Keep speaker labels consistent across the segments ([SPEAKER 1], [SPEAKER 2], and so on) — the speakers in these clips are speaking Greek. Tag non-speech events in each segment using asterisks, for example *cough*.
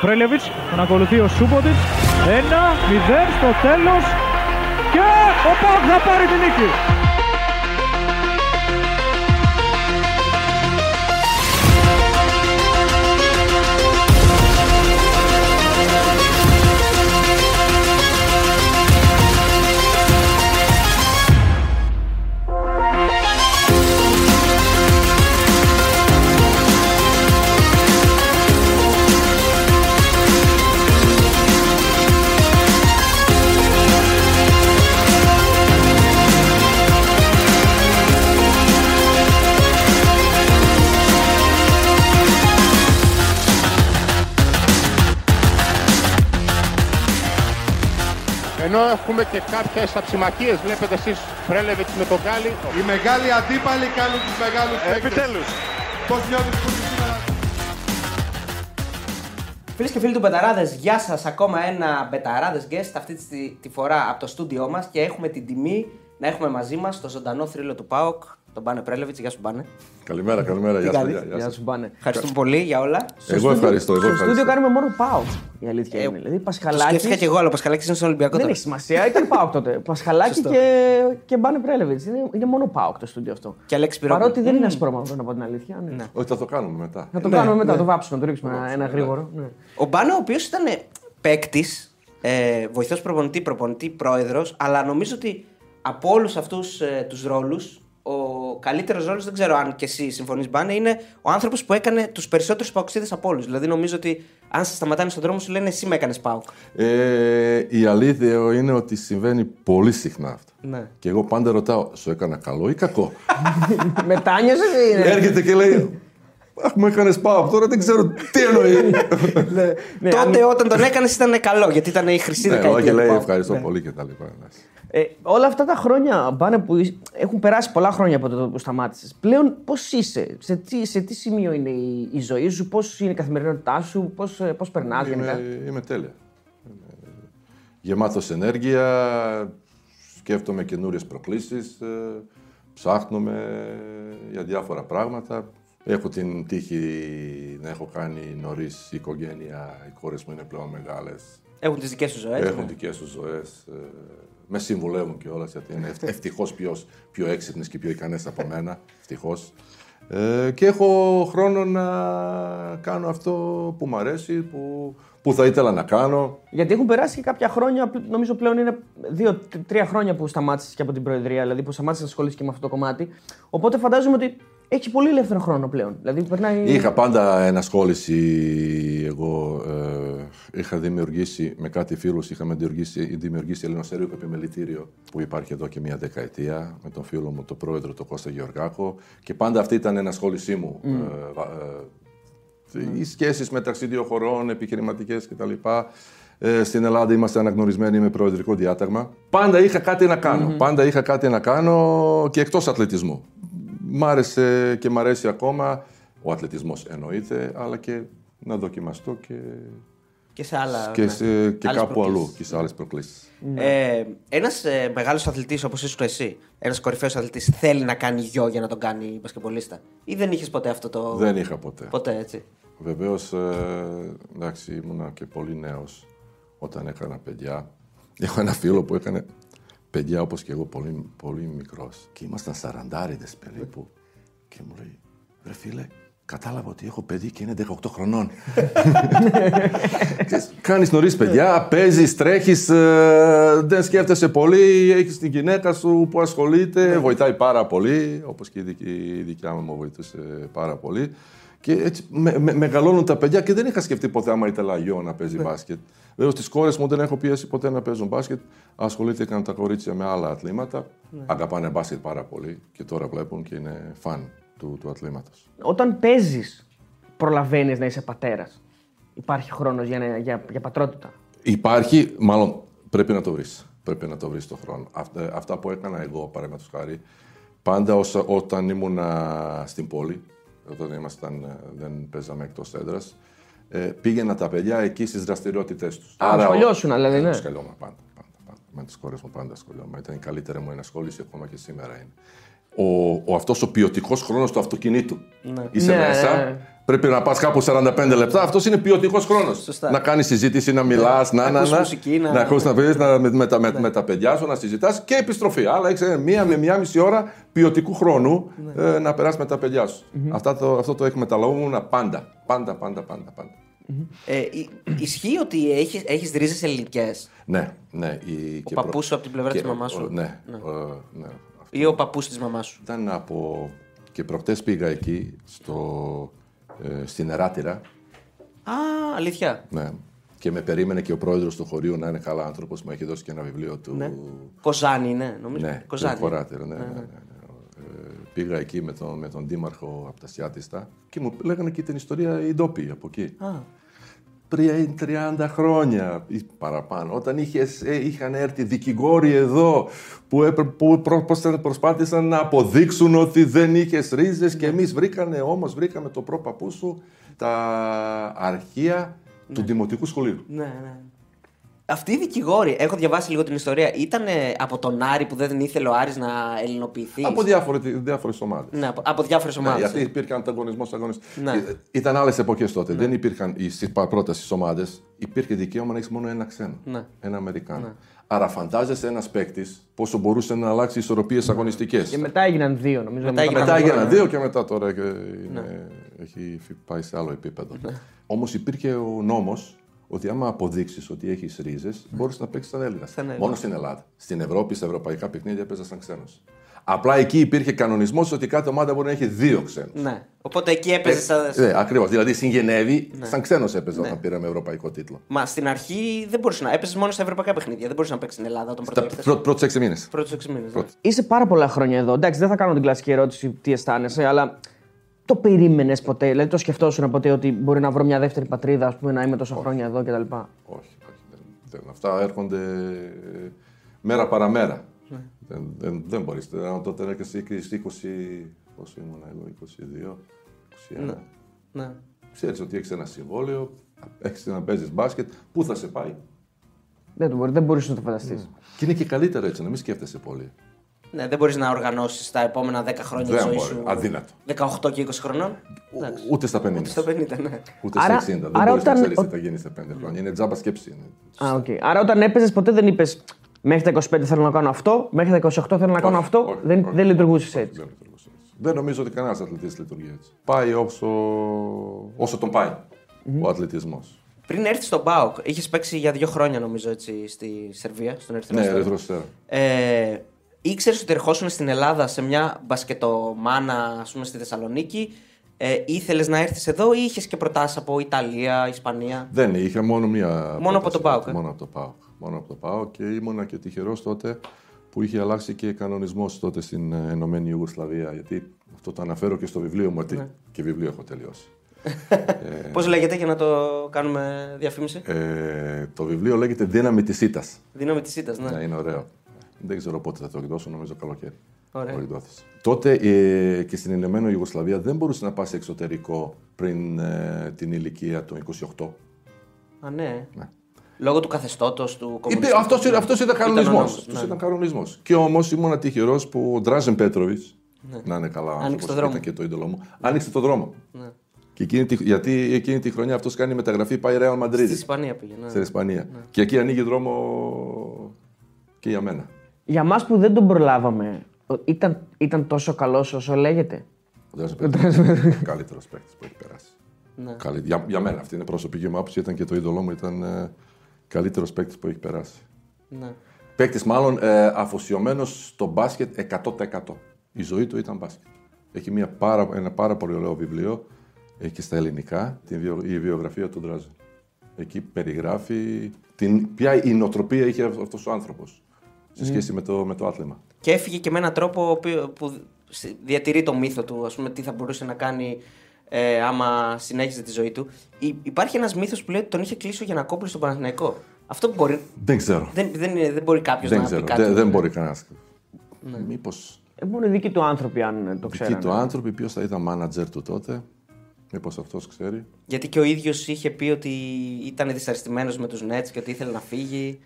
[SPEAKER 1] Πρέλεβιτς, τον ακολουθεί ο Σούμποτιτς. 1-0 στο τέλος και ο Πάοκ θα πάρει την νίκη.
[SPEAKER 2] Ενώ έχουμε και κάποιες αψημακίες, βλέπετε εσείς Πρέλεβιτς με τον Γκάλι.
[SPEAKER 3] Οι μεγάλοι αντίπαλοι κάνουν τους μεγάλους
[SPEAKER 2] Ε, Επιτέλους.
[SPEAKER 3] Πώς νιώθεις που είσαι σήμερα;
[SPEAKER 4] Φίλες και φίλοι του Μπεταράδες, γεια σας. Ακόμα ένα Μπεταράδες guest αυτή τη, τη φορά από το στούντιό μας και έχουμε την τιμή να έχουμε μαζί μας το ζωντανό θρύλο του Πάοκ, τον Μπάνε Πρέλεβιτς. Γεια σου, Μπάνε.
[SPEAKER 5] Καλημέρα, καλημέρα. Γεια σας,
[SPEAKER 4] κάνεις;
[SPEAKER 5] γεια- γεια
[SPEAKER 6] Γεια
[SPEAKER 5] σας.
[SPEAKER 6] σου, Μπάνε.
[SPEAKER 4] Ευχαριστούμε πολύ για όλα.
[SPEAKER 5] Εγώ ευχαριστώ. Εγώ
[SPEAKER 6] Στο στούντιο
[SPEAKER 5] ευχαριστώ.
[SPEAKER 6] κάνουμε μόνο πάω. Η αλήθεια
[SPEAKER 4] Ε,
[SPEAKER 6] είναι. Δηλαδή,
[SPEAKER 4] Το
[SPEAKER 6] Πασχαλάκη.
[SPEAKER 4] σκέφτηκα και εγώ, αλλά ο Πασχαλάκης είναι στον Ολυμπιακό
[SPEAKER 6] Δεν
[SPEAKER 4] τώρα.
[SPEAKER 6] έχει σημασία, ήταν πάω τότε. *laughs* Πασχαλάκη
[SPEAKER 4] Σωστό.
[SPEAKER 6] και, και Μπάνε Πρέλεβιτς. Είναι, είναι μόνο πάω το στούντιο αυτό.
[SPEAKER 4] Και Αλέξης Πυρόπουλο.
[SPEAKER 6] Παρότι δεν είναι ασπρόμαυρο, να πω την αλήθεια. Ναι.
[SPEAKER 5] Όχι, θα το κάνουμε μετά.
[SPEAKER 6] Θα το
[SPEAKER 4] Ναι,
[SPEAKER 6] κάνουμε μετά,
[SPEAKER 4] ναι.
[SPEAKER 6] το βάψουμε, να το ρίξουμε ένα, ένα γρήγορο. Ναι.
[SPEAKER 4] Ο Μπάνε, ο οποίος ήταν παίκτης, ε, βοηθός προπονητή, προπονητή, πρόεδρος, αλλά νομίζω ότι από όλους αυτούς ε, τους ρόλους, ο καλύτερος ρόλος, δεν ξέρω αν και εσύ συμφωνείς, Μπάνε, είναι ο άνθρωπος που έκανε τους περισσότερους παοξίδε από όλους. Δηλαδή, νομίζω ότι αν σε σταματάνε στον δρόμο, σου λένε εσύ με έκανες πάοκ.
[SPEAKER 5] Ε, η αλήθεια είναι ότι συμβαίνει πολύ συχνά αυτό.
[SPEAKER 4] Ναι.
[SPEAKER 5] Και εγώ πάντα ρωτάω, σου έκανα καλό ή κακό; *laughs*
[SPEAKER 6] Μετάνιωσες ή είναι;
[SPEAKER 5] Έρχεται και λέει, Αχ, μου έκανες πάω. Τώρα δεν ξέρω τι εννοεί.
[SPEAKER 6] Ναι,
[SPEAKER 4] Τότε όταν τον έκανες ήταν καλό, γιατί ήταν η χρυσή
[SPEAKER 5] ναι,
[SPEAKER 4] δεκαετία.
[SPEAKER 5] όχι,
[SPEAKER 4] του
[SPEAKER 5] λέει
[SPEAKER 4] ΠΑΟΚ.
[SPEAKER 5] ευχαριστώ
[SPEAKER 4] Ναι.
[SPEAKER 5] πολύ και τα λοιπά. εντάξει.
[SPEAKER 6] Ε, όλα αυτά τα χρόνια πάνε που είσαι- έχουν περάσει πολλά χρόνια από το που σταμάτησες. Πλέον πώς είσαι, σε τι, σε τι σημείο είναι η, η ζωή σου, πώς είναι η καθημερινότητά σου, πώς πώς περνάς γενικά;
[SPEAKER 5] Είμαι, είμαι τέλεια. Είμαι Γεμάτος ενέργεια, σκέφτομαι καινούριες προκλήσεις, ε, ψάχνουμε για διάφορα πράγματα. Έχω την τύχη να έχω κάνει νωρίς οικογένεια, οι κόρες μου είναι πλέον μεγάλες.
[SPEAKER 4] Έχουν τις δικές σου ζωές.
[SPEAKER 5] Έχουν δικές τους ζωές. ε, Με συμβουλεύουν και όλα γιατί είναι ευτυχώς πιο, πιο έξυπνε και πιο ικανές από μένα. Ευτυχώς. Ε, και έχω χρόνο να κάνω αυτό που μου αρέσει, που, που θα ήθελα να κάνω.
[SPEAKER 6] Γιατί έχουν περάσει και κάποια χρόνια, νομίζω πλέον είναι δύο-τρία χρόνια που σταμάτησες και από την Προεδρία, δηλαδή που σταμάτησες να ασχολείσαι και με αυτό το κομμάτι. Οπότε φαντάζομαι ότι έχει πολύ ελεύθερο χρόνο πλέον. Δηλαδή περνάει.
[SPEAKER 5] Είχα πάντα ενασχόληση εγώ. Ε, είχα δημιουργήσει με κάτι φίλους, είχαμε δημιουργήσει, δημιουργήσει Ελληνοσέριο Επιμελητήριο που υπάρχει εδώ και μια δεκαετία με τον φίλο μου, τον πρόεδρο, τον Κώστα Γεωργάκο και πάντα αυτή ήταν ενασχόλησή μου. Ε, βα- ε, οι σχέσεις μεταξύ δύο χωρών, επιχειρηματικές κτλ. Ε, στην Ελλάδα είμαστε αναγνωρισμένοι με προεδρικό διάταγμα. Πάντα είχα κάτι να κάνω. Πάντα είχα κάτι να κάνω και εκτός αθλητισμού. Μ' άρεσε και μ' αρέσει ακόμα ο αθλητισμός εννοείται, αλλά και να δοκιμαστώ και,
[SPEAKER 4] Και σε άλλα.
[SPEAKER 5] και,
[SPEAKER 4] ναι.
[SPEAKER 5] σε, και
[SPEAKER 4] Άλλες
[SPEAKER 5] κάπου
[SPEAKER 4] προκλήσεις.
[SPEAKER 5] αλλού και σε άλλες προκλήσεις.
[SPEAKER 4] Ε, ένας ε, μεγάλος αθλητής όπως ήσουν εσύ, ένας κορυφαίος αθλητής, θέλει να κάνει γιο για να τον κάνει μπασκετμπολίστα; Ή δεν είχες ποτέ αυτό το.
[SPEAKER 5] Δεν είχα ποτέ.
[SPEAKER 4] Ποτέ έτσι.
[SPEAKER 5] Βεβαίως, ε, εντάξει, ήμουνα και πολύ νέος όταν έκανα παιδιά. Έχω ένα φίλο που έκανε παιδιά όπως και εγώ, πολύ, πολύ μικρός. Και ήμασταν σαραντάριδες περίπου. Και μου λέει, Ρε φίλε, κατάλαβα ότι έχω παιδί και είναι 18 χρονών. Κάνεις νωρίς παιδιά, παίζεις, τρέχεις, δεν σκέφτεσαι πολύ. Έχεις την γυναίκα σου που ασχολείται, βοηθάει πάρα πολύ. Όπως και η δικη- η δικιά μου μου βοηθούσε πάρα πολύ. Και έτσι με, με- μεγαλώνουν τα παιδιά και δεν είχα σκεφτεί ποτέ άμα ήθελα γιο να παίζει μπάσκετ. Βέβαια στις κόρες μου δεν έχω πιέσει ποτέ να παίζουν μπάσκετ. Ασχολήθηκαν τα κορίτσια με άλλα αθλήματα. Αγαπάνε μπάσκετ πάρα πολύ και τώρα βλέπουν και είναι φαν του, του αθλήματος.
[SPEAKER 6] Όταν παίζεις, προλαβαίνεις να είσαι πατέρας. Υπάρχει χρόνος για, να- για, για πατρότητα.
[SPEAKER 5] Υπάρχει, μάλλον πρέπει να το βρεις. Πρέπει να το βρεις το χρόνο. Αυτά, αυτά που έκανα εγώ, παραδείγματος χάρη, πάντα όσα, όταν ήμουνα στην πόλη, όταν ήμασταν, ε, δεν παίζαμε εκτός έδρας, ε, πήγαινα τα παιδιά εκεί στις δραστηριότητέ τους.
[SPEAKER 6] Α, ασχολιώσουν, δηλαδή, ναι.
[SPEAKER 5] Ασχολιόμαι πάντα, πάντα, πάντα. Με τις κόρες μου πάντα ασχολιόμαι. Ήταν η καλύτερη μου ενασχόληση, ακόμα και σήμερα είναι. Ο, ο αυτός ο ποιοτικός χρόνος του αυτοκινήτου. Είσαι
[SPEAKER 6] Ναι,
[SPEAKER 5] μέσα,
[SPEAKER 6] ναι.
[SPEAKER 5] Πρέπει να πας κάπου 45 λεπτά. Αυτός είναι ποιοτικός χρόνος.
[SPEAKER 4] Σωστά.
[SPEAKER 5] Να κάνεις συζήτηση, να μιλάς, να,
[SPEAKER 4] να
[SPEAKER 5] να,
[SPEAKER 4] ακούς
[SPEAKER 5] να,
[SPEAKER 4] μουσική, να-
[SPEAKER 5] να ακούς να πεις, να, με, με, τα- με, με τα παιδιά σου, να συζητάς και επιστροφή. Αλλά έχει μία με μία μισή ώρα ποιοτικού χρόνου
[SPEAKER 4] Ναι.
[SPEAKER 5] ε, να περάσεις με τα παιδιά σου. Αυτά το, αυτό το εκμεταλλευόμουν πάντα. Πάντα, πάντα, πάντα. πάντα.
[SPEAKER 4] Ε, ι- ισχύει ότι έχεις, έχεις ρίζες ελληνικές;
[SPEAKER 5] Ναι, ναι. Η,
[SPEAKER 4] Ο παππούς σου από την πλευρά της μαμάς σου;
[SPEAKER 5] ο- Ναι, ο- ναι.
[SPEAKER 4] ή ο παππούς της μαμάς σου;
[SPEAKER 5] Ήταν από. και προχτές πήγα εκεί, στο, ε, στην Εράτηρα.
[SPEAKER 4] Α, αλήθεια.
[SPEAKER 5] Ναι. Και με περίμενε και ο πρόεδρος του χωρίου να είναι καλά άνθρωπος, μου έχει δώσει και ένα βιβλίο του.
[SPEAKER 4] Ναι. Κοζάνη, ναι, νομίζω.
[SPEAKER 5] Ναι,
[SPEAKER 4] Κοζάνη.
[SPEAKER 5] του Χωράτηρα, ναι, ναι, ναι, ναι. Ε, πήγα εκεί με τον, με τον Δήμαρχο από τα Σιάτιστα και μου λέγανε και την ιστορία οι ντόπιοι από εκεί. Πριν 30 χρόνια ή παραπάνω, όταν είχες, ε, είχαν έρθει δικηγόροι εδώ που, έπρε- που προ- προσ- προσπάθησαν να αποδείξουν ότι δεν είχες ρίζες και εμείς βρήκανε, όμως βρήκαμε το πρόπαπού σου τα αρχεία του Δημοτικού Σχολείου.
[SPEAKER 4] Ναι, ναι. Αυτοί οι δικηγόροι, έχω διαβάσει λίγο την ιστορία, ήταν από τον Άρη που δεν ήθελε ο Άρης να ελληνοποιηθείς;
[SPEAKER 5] Από διάφορες, διάφορες ομάδες.
[SPEAKER 4] Ναι, από, από διάφορες
[SPEAKER 5] Ναι,
[SPEAKER 4] ομάδες.
[SPEAKER 5] γιατί υπήρχε ανταγωνισμό αγωνιστή.
[SPEAKER 4] Ναι.
[SPEAKER 5] Ήταν άλλες εποχές τότε. Δεν υπήρχαν στι πρώτες ομάδες. Υπήρχε δικαίωμα να έχεις μόνο ένα ξένο.
[SPEAKER 4] Ναι.
[SPEAKER 5] Ένα Αμερικάνο. Άρα φαντάζεσαι ένας παίκτης πόσο μπορούσε να αλλάξει ισορροπίες αγωνιστικές.
[SPEAKER 6] Και μετά έγιναν δύο, νομίζω.
[SPEAKER 4] Μετά έγιναν
[SPEAKER 5] Μετά
[SPEAKER 4] δύο,
[SPEAKER 5] έγιναν
[SPEAKER 4] ναι.
[SPEAKER 5] δύο και μετά τώρα και είναι- έχει φυ- πάει σε άλλο επίπεδο. Όμως υπήρχε ο νόμος ότι άμα αποδείξεις ότι έχεις ρίζες, μπορείς να παίξεις σαν Έλληνα.
[SPEAKER 4] Σαν Έλληνας.
[SPEAKER 5] Μόνο στην Ελλάδα. Στην Ευρώπη, στα ευρωπαϊκά παιχνίδια έπαιζε σαν ξένος. Απλά εκεί υπήρχε κανονισμός ότι κάθε ομάδα μπορεί να έχει δύο ξένους.
[SPEAKER 4] Ναι. Οπότε εκεί έπαιζες σαν.
[SPEAKER 5] Ναι, ακριβώς. Δηλαδή στην Γενέβη,
[SPEAKER 4] Ναι.
[SPEAKER 5] σαν ξένος έπαιζε όταν πήραμε ευρωπαϊκό τίτλο.
[SPEAKER 4] Μα στην αρχή δεν μπορούσες να. Έπαιζες μόνο στα ευρωπαϊκά παιχνίδια. Δεν μπορούσες να παίξεις στην Ελλάδα όταν
[SPEAKER 5] Τα
[SPEAKER 4] πρώτο
[SPEAKER 5] πρώτους έξι μήνες.
[SPEAKER 4] Πρώτους 6 μήνες. Ναι.
[SPEAKER 6] Είσαι πάρα πολλά χρόνια εδώ. Εντάξει, δεν θα κάνω την κλασική ερώτηση τι αισθάνεσαι, αλλά το περίμενες ποτέ; Δηλαδή, το σκεφτόσουν ποτέ ότι μπορεί να βρω μια δεύτερη πατρίδα, ας πούμε, να είμαι τόσα χρόνια εδώ κτλ.
[SPEAKER 5] Όχι, όχι. Δεν, δεν. Αυτά έρχονται ε, μέρα παραμέρα.
[SPEAKER 4] Ναι.
[SPEAKER 5] Δεν, δεν, δεν μπορείς. Τότε έρχεσαι και στις 20. Πόσο ήμουν εγώ, 22, 21.
[SPEAKER 4] Ναι. ναι.
[SPEAKER 5] Ξέρεις ότι έχεις ένα συμβόλαιο, έχεις να παίζεις μπάσκετ. Πού θα σε πάει;
[SPEAKER 6] Δεν, το μπορεί, δεν μπορείς να το φανταστείς.
[SPEAKER 5] Και είναι και καλύτερο έτσι, να μην σκέφτεσαι πολύ.
[SPEAKER 4] Ναι, δεν μπορείς να οργανώσεις τα επόμενα 10 χρόνια της
[SPEAKER 5] Δεν
[SPEAKER 4] ζωής
[SPEAKER 5] μπορεί.
[SPEAKER 4] σου.
[SPEAKER 5] Αδύνατο.
[SPEAKER 4] 18 και 20 χρονών. Εντάξει.
[SPEAKER 5] Ούτε στα 50.
[SPEAKER 4] Στα 50, ναι.
[SPEAKER 5] Ούτε
[SPEAKER 6] Άρα-
[SPEAKER 5] στα 60. Δεν
[SPEAKER 6] άρα
[SPEAKER 5] μπορείς να
[SPEAKER 6] όταν-
[SPEAKER 5] ξέρει τι
[SPEAKER 6] ο-
[SPEAKER 5] θα γίνεις σε 5 χρόνια. Είναι τζάμπα σκέψη. Είναι.
[SPEAKER 6] Α, οκ. Άρα, όταν έπαιζες, ποτέ δεν είπες Μέχρι τα 25 θέλω να κάνω αυτό, μέχρι τα 28 θέλω να κάνω
[SPEAKER 5] Όχι,
[SPEAKER 6] αυτό.
[SPEAKER 5] όχι,
[SPEAKER 6] δεν,
[SPEAKER 5] όχι.
[SPEAKER 6] δεν λειτουργούσες έτσι.
[SPEAKER 5] Δεν λειτουργούσε έτσι. Δεν νομίζω ότι κανένας αθλητής λειτουργεί έτσι. Πάει όσο, όσο τον πάει ο αθλητισμός.
[SPEAKER 4] Πριν έρθεις στον ΠΑΟΚ, είχες παίξει για δύο χρόνια νομίζω έτσι, στη Σερβία, στον Ερυθρό
[SPEAKER 5] Ναι,
[SPEAKER 4] Αστέρα.
[SPEAKER 5] Ερυθρό Αστέρα.
[SPEAKER 4] Ε, ήξερε ότι ερχόσουν στην Ελλάδα σε μια μπασκετομάνα, ας πούμε, στη Θεσσαλονίκη. Ε, ήθελες να έρθεις εδώ ή είχες και προτάσεις από Ιταλία, Ισπανία;
[SPEAKER 5] Δεν είχα μόνο μία.
[SPEAKER 4] Μόνο από
[SPEAKER 5] πρόταση
[SPEAKER 4] το ΠΑΟΚ,
[SPEAKER 5] τότε,
[SPEAKER 4] ε;
[SPEAKER 5] Μόνο από το ΠΑΟΚ. Μόνο από το ΠΑΟΚ και ήμουνα και τυχερός τότε που είχε αλλάξει και κανονισμός τότε στην ε, Ενωμένη Ιουγκοσλαβία. Γιατί αυτό το αναφέρω και στο βιβλίο μου. ότι
[SPEAKER 4] Ναι.
[SPEAKER 5] Και βιβλίο έχω τελειώσει. *laughs*
[SPEAKER 4] Πώς λέγεται για να το κάνουμε διαφήμιση;
[SPEAKER 5] ε, το βιβλίο λέγεται Δύναμη της Ήτα.
[SPEAKER 4] Δύναμη της ήττας, ναι.
[SPEAKER 5] Ναι, είναι ωραίο. Δεν ξέρω πότε θα το εκδώσω, νομίζω καλοκαίρι.
[SPEAKER 4] Ωραία.
[SPEAKER 5] Το εκδόθησε. Τότε ε, και στην Ηνωμένη Ιουγκοσλαβία δεν μπορούσε να πας εξωτερικό πριν ε, την ηλικία των 28.
[SPEAKER 4] Α, ναι.
[SPEAKER 5] Ναι.
[SPEAKER 4] Λόγω του καθεστώτος του
[SPEAKER 5] Είπε,
[SPEAKER 4] κομμουνιστικού.
[SPEAKER 5] αυτός, ήταν- αυτός ήταν
[SPEAKER 4] Ήταν ο
[SPEAKER 5] κανονισμός.
[SPEAKER 4] νόμος,
[SPEAKER 5] Αυτός
[SPEAKER 4] ναι.
[SPEAKER 5] ήταν κανονισμός. Και όμως ήμουν τυχερός που ο Ντράζεν Πέτροβιτς, να είναι καλά
[SPEAKER 4] Άνοιξε
[SPEAKER 5] άνθρωπος,
[SPEAKER 4] το δρόμο.
[SPEAKER 5] ήταν και το είδωλό μου, άνοιξε το δρόμο.
[SPEAKER 4] Ναι.
[SPEAKER 5] Και εκείνη τη, γιατί εκείνη τη χρονιά αυτός κάνει μεταγραφή, πάει Real Madrid
[SPEAKER 4] Στη Ισπανία πήγε. Ναι.
[SPEAKER 5] στην Ισπανία. Και εκεί ανοίγει δρόμο και για μένα.
[SPEAKER 6] Για μας που δεν τον προλάβαμε, ο- ήταν, ήταν τόσο καλός όσο λέγεται.
[SPEAKER 5] Ο Ντράζεν Πέτροβιτς είναι ο καλύτερος παίκτης που έχει περάσει.
[SPEAKER 4] Ναι.
[SPEAKER 5] Καλή- για, για μένα, αυτή είναι προσωπική μου άποψη, ήταν και το είδωλό μου, ήταν ε, καλύτερος παίκτης που έχει περάσει.
[SPEAKER 4] Ναι.
[SPEAKER 5] Παίκτης μάλλον ε, αφοσιωμένος στο μπάσκετ 100%. Η ζωή του ήταν μπάσκετ. Έχει μια πάρα, ένα πάρα πολύ ωραίο βιβλίο, έχει και στα ελληνικά, την, βιο- η βιογραφία του Ντράζεν. Εκεί περιγράφει την, ποια η νοοτροπία είχε αυτός ο άνθρωπος σε σχέση με, το, με το άθλημα.
[SPEAKER 4] Και έφυγε και με έναν τρόπο ο οποίο- που διατηρεί το μύθο του, ας πούμε, τι θα μπορούσε να κάνει ε, άμα συνέχιζε τη ζωή του. Υ- υπάρχει ένας μύθος που λέει ότι τον είχε κλείσει ο Γιανακόπουλος στον Παναθηναϊκό. Αυτό μπορεί,
[SPEAKER 5] Δεν ξέρω.
[SPEAKER 4] δεν, δεν, είναι- δεν μπορεί κάποιος
[SPEAKER 5] δεν
[SPEAKER 4] να
[SPEAKER 5] ξέρω.
[SPEAKER 4] πει κάτι.
[SPEAKER 5] Δεν, δεν μπορεί κανένας. Ναι. Μήπω
[SPEAKER 6] Ε, μόνο οι δικοί του άνθρωποι, αν ε, το
[SPEAKER 5] δικοί
[SPEAKER 6] ξέρανε.
[SPEAKER 5] του άνθρωποι, ποιος θα ήταν μάνατζερ του τότε, μήπως αυτός ξέρει.
[SPEAKER 4] Γιατί και ο ίδιος είχε πει ότι ήταν δυσαρεστημένος με τους Nets και ότι ήθελε να φύγει.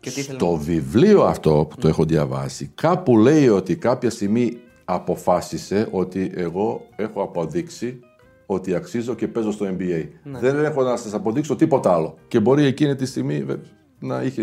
[SPEAKER 4] Και ότι ήθελε
[SPEAKER 5] Στο βιβλίο αυτό που το έχω διαβάσει, κάπου λέει ότι κάποια στιγμή αποφάσισε ότι εγώ έχω αποδείξει ότι αξίζω και παίζω στο NBA. Δεν έχω να σας αποδείξω τίποτα άλλο. Και μπορεί εκείνη τη στιγμή βε- να είχε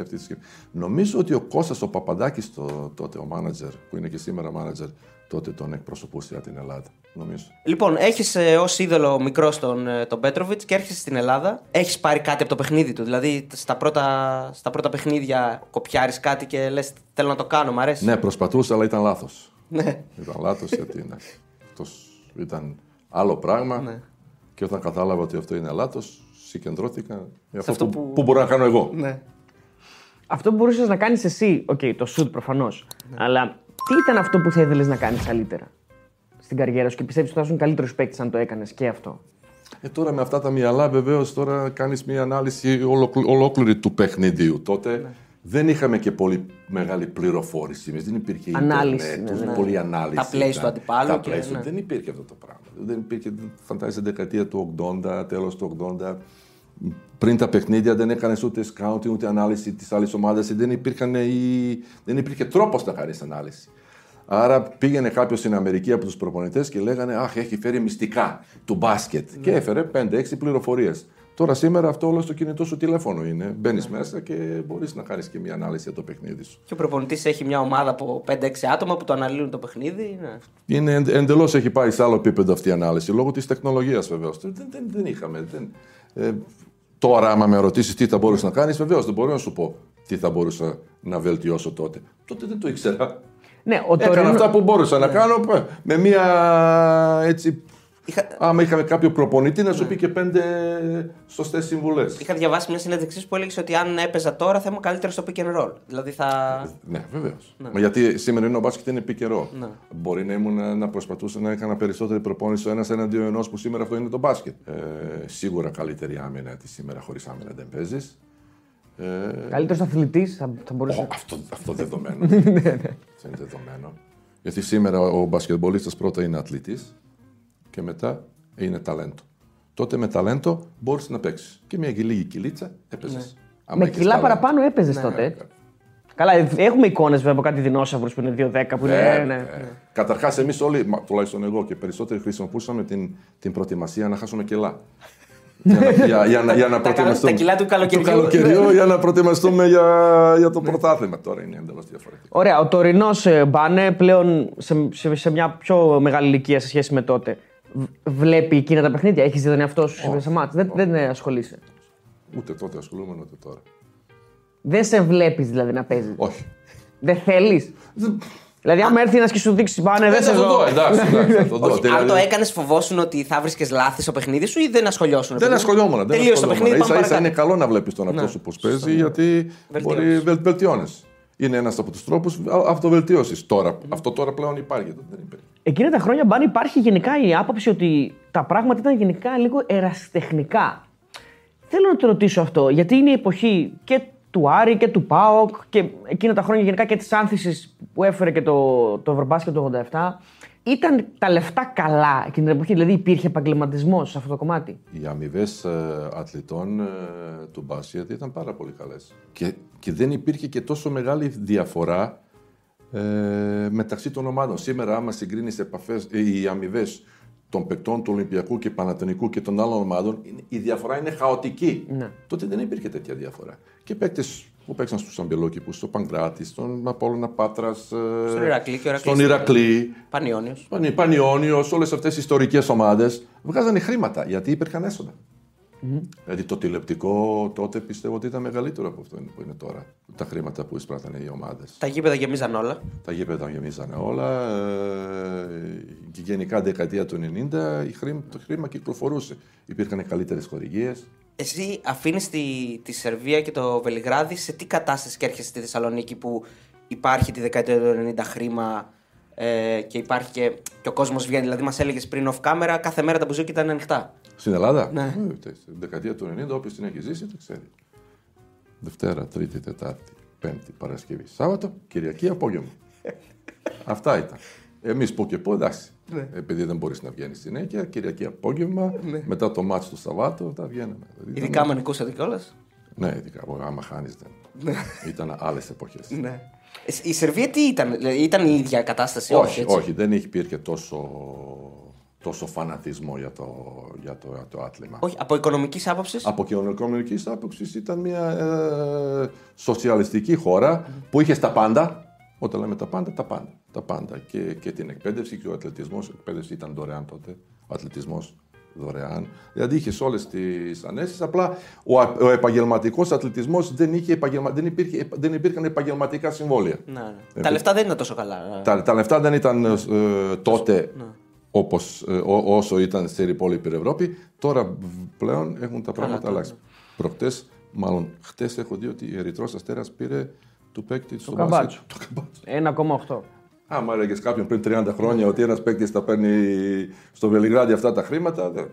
[SPEAKER 5] αυτή τη σκέψη. Νομίζω ότι ο Κώστας ο Παπαντάκης το, τότε, ο μάνατζερ, που είναι και σήμερα μάνατζερ, τότε τον εκπροσωπούσε για την Ελλάδα. Νομίζω.
[SPEAKER 4] Λοιπόν, έχεις ε, ως είδωλο μικρός τον, ε, τον Πέτροβιτς και έρχεσαι στην Ελλάδα. Έχεις πάρει κάτι από το παιχνίδι του. Δηλαδή στα πρώτα, στα πρώτα παιχνίδια κοπιάρεις κάτι και λες: Θέλω να το κάνω, μ' αρέσει.
[SPEAKER 5] Ναι, προσπαθούσα, αλλά ήταν λάθος.
[SPEAKER 4] Ναι.
[SPEAKER 5] Ήταν λάθος γιατί ναι, αυτός ήταν άλλο πράγμα.
[SPEAKER 4] Ναι.
[SPEAKER 5] Και όταν κατάλαβα ότι αυτό είναι λάθος, συγκεντρώθηκα για αυτό,
[SPEAKER 4] αυτό
[SPEAKER 5] που,
[SPEAKER 4] που-
[SPEAKER 5] που μπορώ να κάνω εγώ.
[SPEAKER 4] ναι.
[SPEAKER 6] Αυτό που μπορούσες να κάνεις εσύ, οκ, το shoot προφανώς. Αλλά τι ήταν αυτό που θα ήθελες να κάνεις καλύτερα στην καριέρα σου και πιστεύεις ότι θα ήσουν καλύτερος παίκτης αν το έκανες και αυτό;
[SPEAKER 5] Ε, τώρα με αυτά τα μυαλά βεβαίως τώρα κάνεις μια ανάλυση ολοκλη- ολόκληρη του παιχνιδιού. Τότε
[SPEAKER 6] Ναι.
[SPEAKER 5] δεν είχαμε και πολύ μεγάλη πληροφόρηση. Εμείς δεν υπήρχε
[SPEAKER 6] Ανάλυση,
[SPEAKER 5] ίντερνετ,
[SPEAKER 6] ναι, ναι.
[SPEAKER 5] πολύ ανάλυση.
[SPEAKER 4] Τα plays
[SPEAKER 5] ήταν.
[SPEAKER 4] του αντιπάλου
[SPEAKER 5] Τα
[SPEAKER 4] και-
[SPEAKER 5] plays του.
[SPEAKER 4] ναι.
[SPEAKER 5] Δεν υπήρχε αυτό το πράγμα. Δεν υπήρχε, φαντάζεσαι, δεκαετία του 80, τέλος του 80. Πριν τα παιχνίδια δεν έκανες ούτε scouting ούτε ανάλυση της άλλης ομάδας. Δεν, υπήρχαν οι- δεν υπήρχε τρόπος να κάνεις ανάλυση. Άρα πήγαινε κάποιος στην Αμερική από τους προπονητές και λέγανε Αχ, έχει φέρει μυστικά του μπάσκετ. Και έφερε 5-6 πληροφορίες. Τώρα σήμερα αυτό όλο στο κινητό σου τηλέφωνο είναι. Μπαίνεις μέσα και μπορείς να κάνεις και μια ανάλυση για το παιχνίδι σου.
[SPEAKER 4] Και ο προπονητής έχει μια ομάδα από 5-6 άτομα που το αναλύουν το παιχνίδι. Ναι.
[SPEAKER 5] Είναι εντελώς έχει πάει σε άλλο επίπεδο αυτή η ανάλυση λόγω της τεχνολογίας βεβαίως. Δεν, δεν, δεν είχαμε. Δεν, ε, τώρα, άμα με ρωτήσεις τι θα μπορούσες να κάνεις, βεβαίως δεν μπορώ να σου πω τι θα μπορούσα να βελτιώσω τότε. Τότε δεν το ήξερα.
[SPEAKER 6] Ναι, ο
[SPEAKER 5] Έκανα
[SPEAKER 6] Τωρίνο-
[SPEAKER 5] αυτά που μπορούσα να κάνω π- με μια έτσι.
[SPEAKER 4] Είχα-
[SPEAKER 5] Άμα είχαμε κάποιο προπονητή να σου πει και πέντε σωστές συμβουλές.
[SPEAKER 4] Είχα διαβάσει μια συνέντευξή σου που έλεγε ότι αν έπαιζα τώρα θα ήμουν καλύτερος στο pick and roll. Δηλαδή θα.
[SPEAKER 5] Ναι, βεβαίως. Μα γιατί σήμερα είναι ο μπάσκετ είναι επικαιρό. Μπορεί να ήμουν να προσπαθούσα να έκανα περισσότερη προπόνηση ο ένας εναντίον ενός που σήμερα αυτό είναι το μπάσκετ. Ε, σίγουρα καλύτερη άμυνα, γιατί σήμερα χωρίς άμυνα δεν παίζεις. Ε,
[SPEAKER 6] Καλύτερος αθλητής θα, θα μπορούσε.
[SPEAKER 5] Ω, αυτό, αυτό δεδομένο. *laughs* αυτό είναι δεδομένο. Γιατί σήμερα ο μπασκετμπολίστας πρώτα είναι αθλητής και μετά είναι ταλέντο. Τότε με ταλέντο μπορείς να παίξεις. Και μια λίγη κυλίτσα έπαιζες. Άμα
[SPEAKER 6] Με
[SPEAKER 5] έχεις
[SPEAKER 6] κιλά
[SPEAKER 5] ταλέντο.
[SPEAKER 6] παραπάνω έπαιζες τότε. Καλά, έχουμε εικόνες βέβαια από κάτι δεινόσαυρους που είναι 2-10 που είναι.
[SPEAKER 5] Ε,
[SPEAKER 6] ναι.
[SPEAKER 5] ε. Καταρχάς εμείς όλοι, μα, τουλάχιστον εγώ και περισσότεροι χρησιμοποιούσαμε την, την προετοιμασία να χάσουμε κιλά. Για, να, για, για, να, για να
[SPEAKER 4] Τα
[SPEAKER 5] προετοιμαστούμε.
[SPEAKER 4] κιλά του καλοκαιριού.
[SPEAKER 5] Του καλοκαιριού για να προετοιμαστούμε για, για το πρωτάθλημα. Τώρα είναι εντελώς διαφορετικό.
[SPEAKER 6] Ωραία, ο τωρινός Μπάνε πλέον σε, σε, σε μια πιο μεγάλη ηλικία σε σχέση με τότε. Β- Βλέπει εκείνα τα παιχνίδια, έχεις δει τον εαυτό σου σε μάτς; Δεν, δεν ασχολείσαι.
[SPEAKER 5] Ούτε τότε ασχολούμαι, ούτε τώρα.
[SPEAKER 6] Δεν σε βλέπεις δηλαδή να παίζεις;
[SPEAKER 5] Όχι.
[SPEAKER 6] Δεν θέλεις; Δηλαδή, άμα έρθει ένας και σου δείξει Μπάνε, δεν σε
[SPEAKER 5] θα το
[SPEAKER 6] δω.
[SPEAKER 5] δω, εντάξει, *laughs* εντάξει, θα το δω.
[SPEAKER 4] Όχι, αν
[SPEAKER 5] Δηλαδή,
[SPEAKER 4] το έκανες, φοβόσουν ότι θα βρίσκες λάθη στο παιχνίδι σου ή δεν ασχολιώσουν.
[SPEAKER 5] Δεν ασχολιόμουν. Δεν
[SPEAKER 4] Τελείωσε το
[SPEAKER 5] ασχολιόμουν.
[SPEAKER 4] παιχνίδι. Πάμε
[SPEAKER 5] Ίσα ίσα είναι
[SPEAKER 4] παρακάτω.
[SPEAKER 5] καλό να βλέπεις τον εαυτό
[SPEAKER 4] Ναι.
[SPEAKER 5] σου πώ παίζει, γιατί
[SPEAKER 4] Βελτιώνεις.
[SPEAKER 5] μπορεί βελ, βελτιώνεις. Είναι ένας από τους τρόπους αυτοβελτίωσης. Τώρα, αυτό τώρα πλέον υπάρχει. τότε Δεν υπήρχε.
[SPEAKER 6] Εκείνα τα χρόνια μπαν υπάρχει γενικά η άποψη ότι τα πράγματα ήταν γενικά λίγο ερασιτεχνικά. Θέλω να το ρωτήσω αυτό, γιατί είναι η εποχή και του Άρη και του ΠΑΟΚ και εκείνα τα χρόνια γενικά και της άνθησης που έφερε και το, το Ευρωμπάσκετ το 87. Ήταν τα λεφτά καλά εκείνη την εποχή, δηλαδή υπήρχε επαγγελματισμός σε αυτό το κομμάτι;
[SPEAKER 5] Οι αμοιβές αθλητών ε, του μπάσκετ ήταν πάρα πολύ καλές. Και, και δεν υπήρχε και τόσο μεγάλη διαφορά ε, μεταξύ των ομάδων. Σήμερα, άμα συγκρίνεις οι αμοιβές των παικτών του Ολυμπιακού και Παναθηνικού και των άλλων ομάδων, είναι- η διαφορά είναι χαοτική.
[SPEAKER 6] Ναι.
[SPEAKER 5] Τότε δεν υπήρχε τέτοια διαφορά. Και παίκτες που παίξαν στου Αμπελόκηπου, στο Παγκράτης, στον Απόλλωνα Πάτρας,
[SPEAKER 4] Στον Ηρακλή και ο Ηρακλής
[SPEAKER 5] στον
[SPEAKER 4] ήταν-
[SPEAKER 5] Ηρακλή,
[SPEAKER 4] Πανιόνιος.
[SPEAKER 5] Πανι- Πανιόνιος, όλες αυτές οι ιστορικές ομάδες βγάζανε χρήματα γιατί υπήρχαν έσοδα. Δηλαδή το τηλεοπτικό τότε πιστεύω ότι ήταν μεγαλύτερο από αυτό που είναι τώρα. Τα χρήματα που εισπράττανε οι ομάδες.
[SPEAKER 4] Τα γήπεδα γεμίζαν όλα.
[SPEAKER 5] Τα γήπεδα γεμίζανε όλα. ε, Και γενικά δεκαετία του 90 η χρήμα, το χρήμα κυκλοφορούσε. Υπήρχαν καλύτερες χορηγίες.
[SPEAKER 4] Εσύ αφήνεις τη, τη Σερβία και το Βελιγράδι σε τι κατάσταση και έρχεσαι στη Θεσσαλονίκη που υπάρχει τη δεκαετία του 90 χρήμα ε, και υπάρχει και, και ο κόσμος βγαίνει. Δηλαδή, μας έλεγες πριν off camera, κάθε μέρα τα μπουζούκια ήταν ανοιχτά.
[SPEAKER 5] Στην Ελλάδα;
[SPEAKER 4] Ναι.
[SPEAKER 5] Ε, Στην δεκαετία του 90, όποιος την έχει ζήσει, το ξέρει. Δευτέρα, Τρίτη, Τετάρτη, Πέμπτη, Παρασκευή, Σάββατο, Κυριακή, απόγευμα. *laughs* Αυτά ήταν. Εμείς που και που, εντάξει.
[SPEAKER 4] Ναι.
[SPEAKER 5] Επειδή δεν μπορείς να βγαίνεις συνέχεια, Κυριακή απόγευμα, μετά το μάτσο του Σαββάτο, τα βγαίναμε. Δηλαδή,
[SPEAKER 4] Ειδικά με νικούσατε κιόλας;
[SPEAKER 5] Ναι, ειδικά. Άμα χάνεις, δεν. ήταν άλλες εποχές.
[SPEAKER 4] Ναι. Ε, Η Σερβία τι ήταν, δηλαδή, ήταν η ίδια κατάσταση,
[SPEAKER 5] όχι,
[SPEAKER 4] έτσι;
[SPEAKER 5] όχι, δεν υπήρχε τόσο, τόσο φανατισμό για το, για το, για το άθλημα.
[SPEAKER 4] Όχι, από οικονομικής άποψης;
[SPEAKER 5] Από κοινωνικονομική άποψης ήταν μια ε, σοσιαλιστική χώρα που είχε τα πάντα. Όταν λέμε τα πάντα, τα πάντα. Τα πάντα. Και, και την εκπαίδευση και ο αθλητισμός. Η εκπαίδευση ήταν δωρεάν τότε. Ο αθλητισμός δωρεάν. Δηλαδή είχε όλες τις ανέσεις. Απλά ο, α- ο επαγγελματικός αθλητισμός δεν, είχε επαγγελμα... δεν, υπήρχε, δεν υπήρχαν επαγγελματικά συμβόλαια.
[SPEAKER 4] Ναι, ναι. Τα λεφτά δεν ήταν τόσο καλά.
[SPEAKER 5] Τα, τα λεφτά δεν ήταν ε, τότε όπως, ε, ό- όσο ήταν στην υπόλοιπη Ευρώπη. Τώρα πλέον έχουν τα πράγματα
[SPEAKER 4] τώρα,
[SPEAKER 5] αλλάξει. Προχτές, μάλλον χτες έχω δει ότι η Ερυθρός Αστέρας πήρε του παίκτη στο
[SPEAKER 6] Καμπάτσο.
[SPEAKER 5] μπάσκετ. Το καμπάτσο.
[SPEAKER 6] 1,8.
[SPEAKER 5] Άμα έλεγε κάποιον πριν 30 χρόνια ότι ένας παίκτης θα παίρνει στο Βελιγράδι αυτά τα χρήματα, δεν.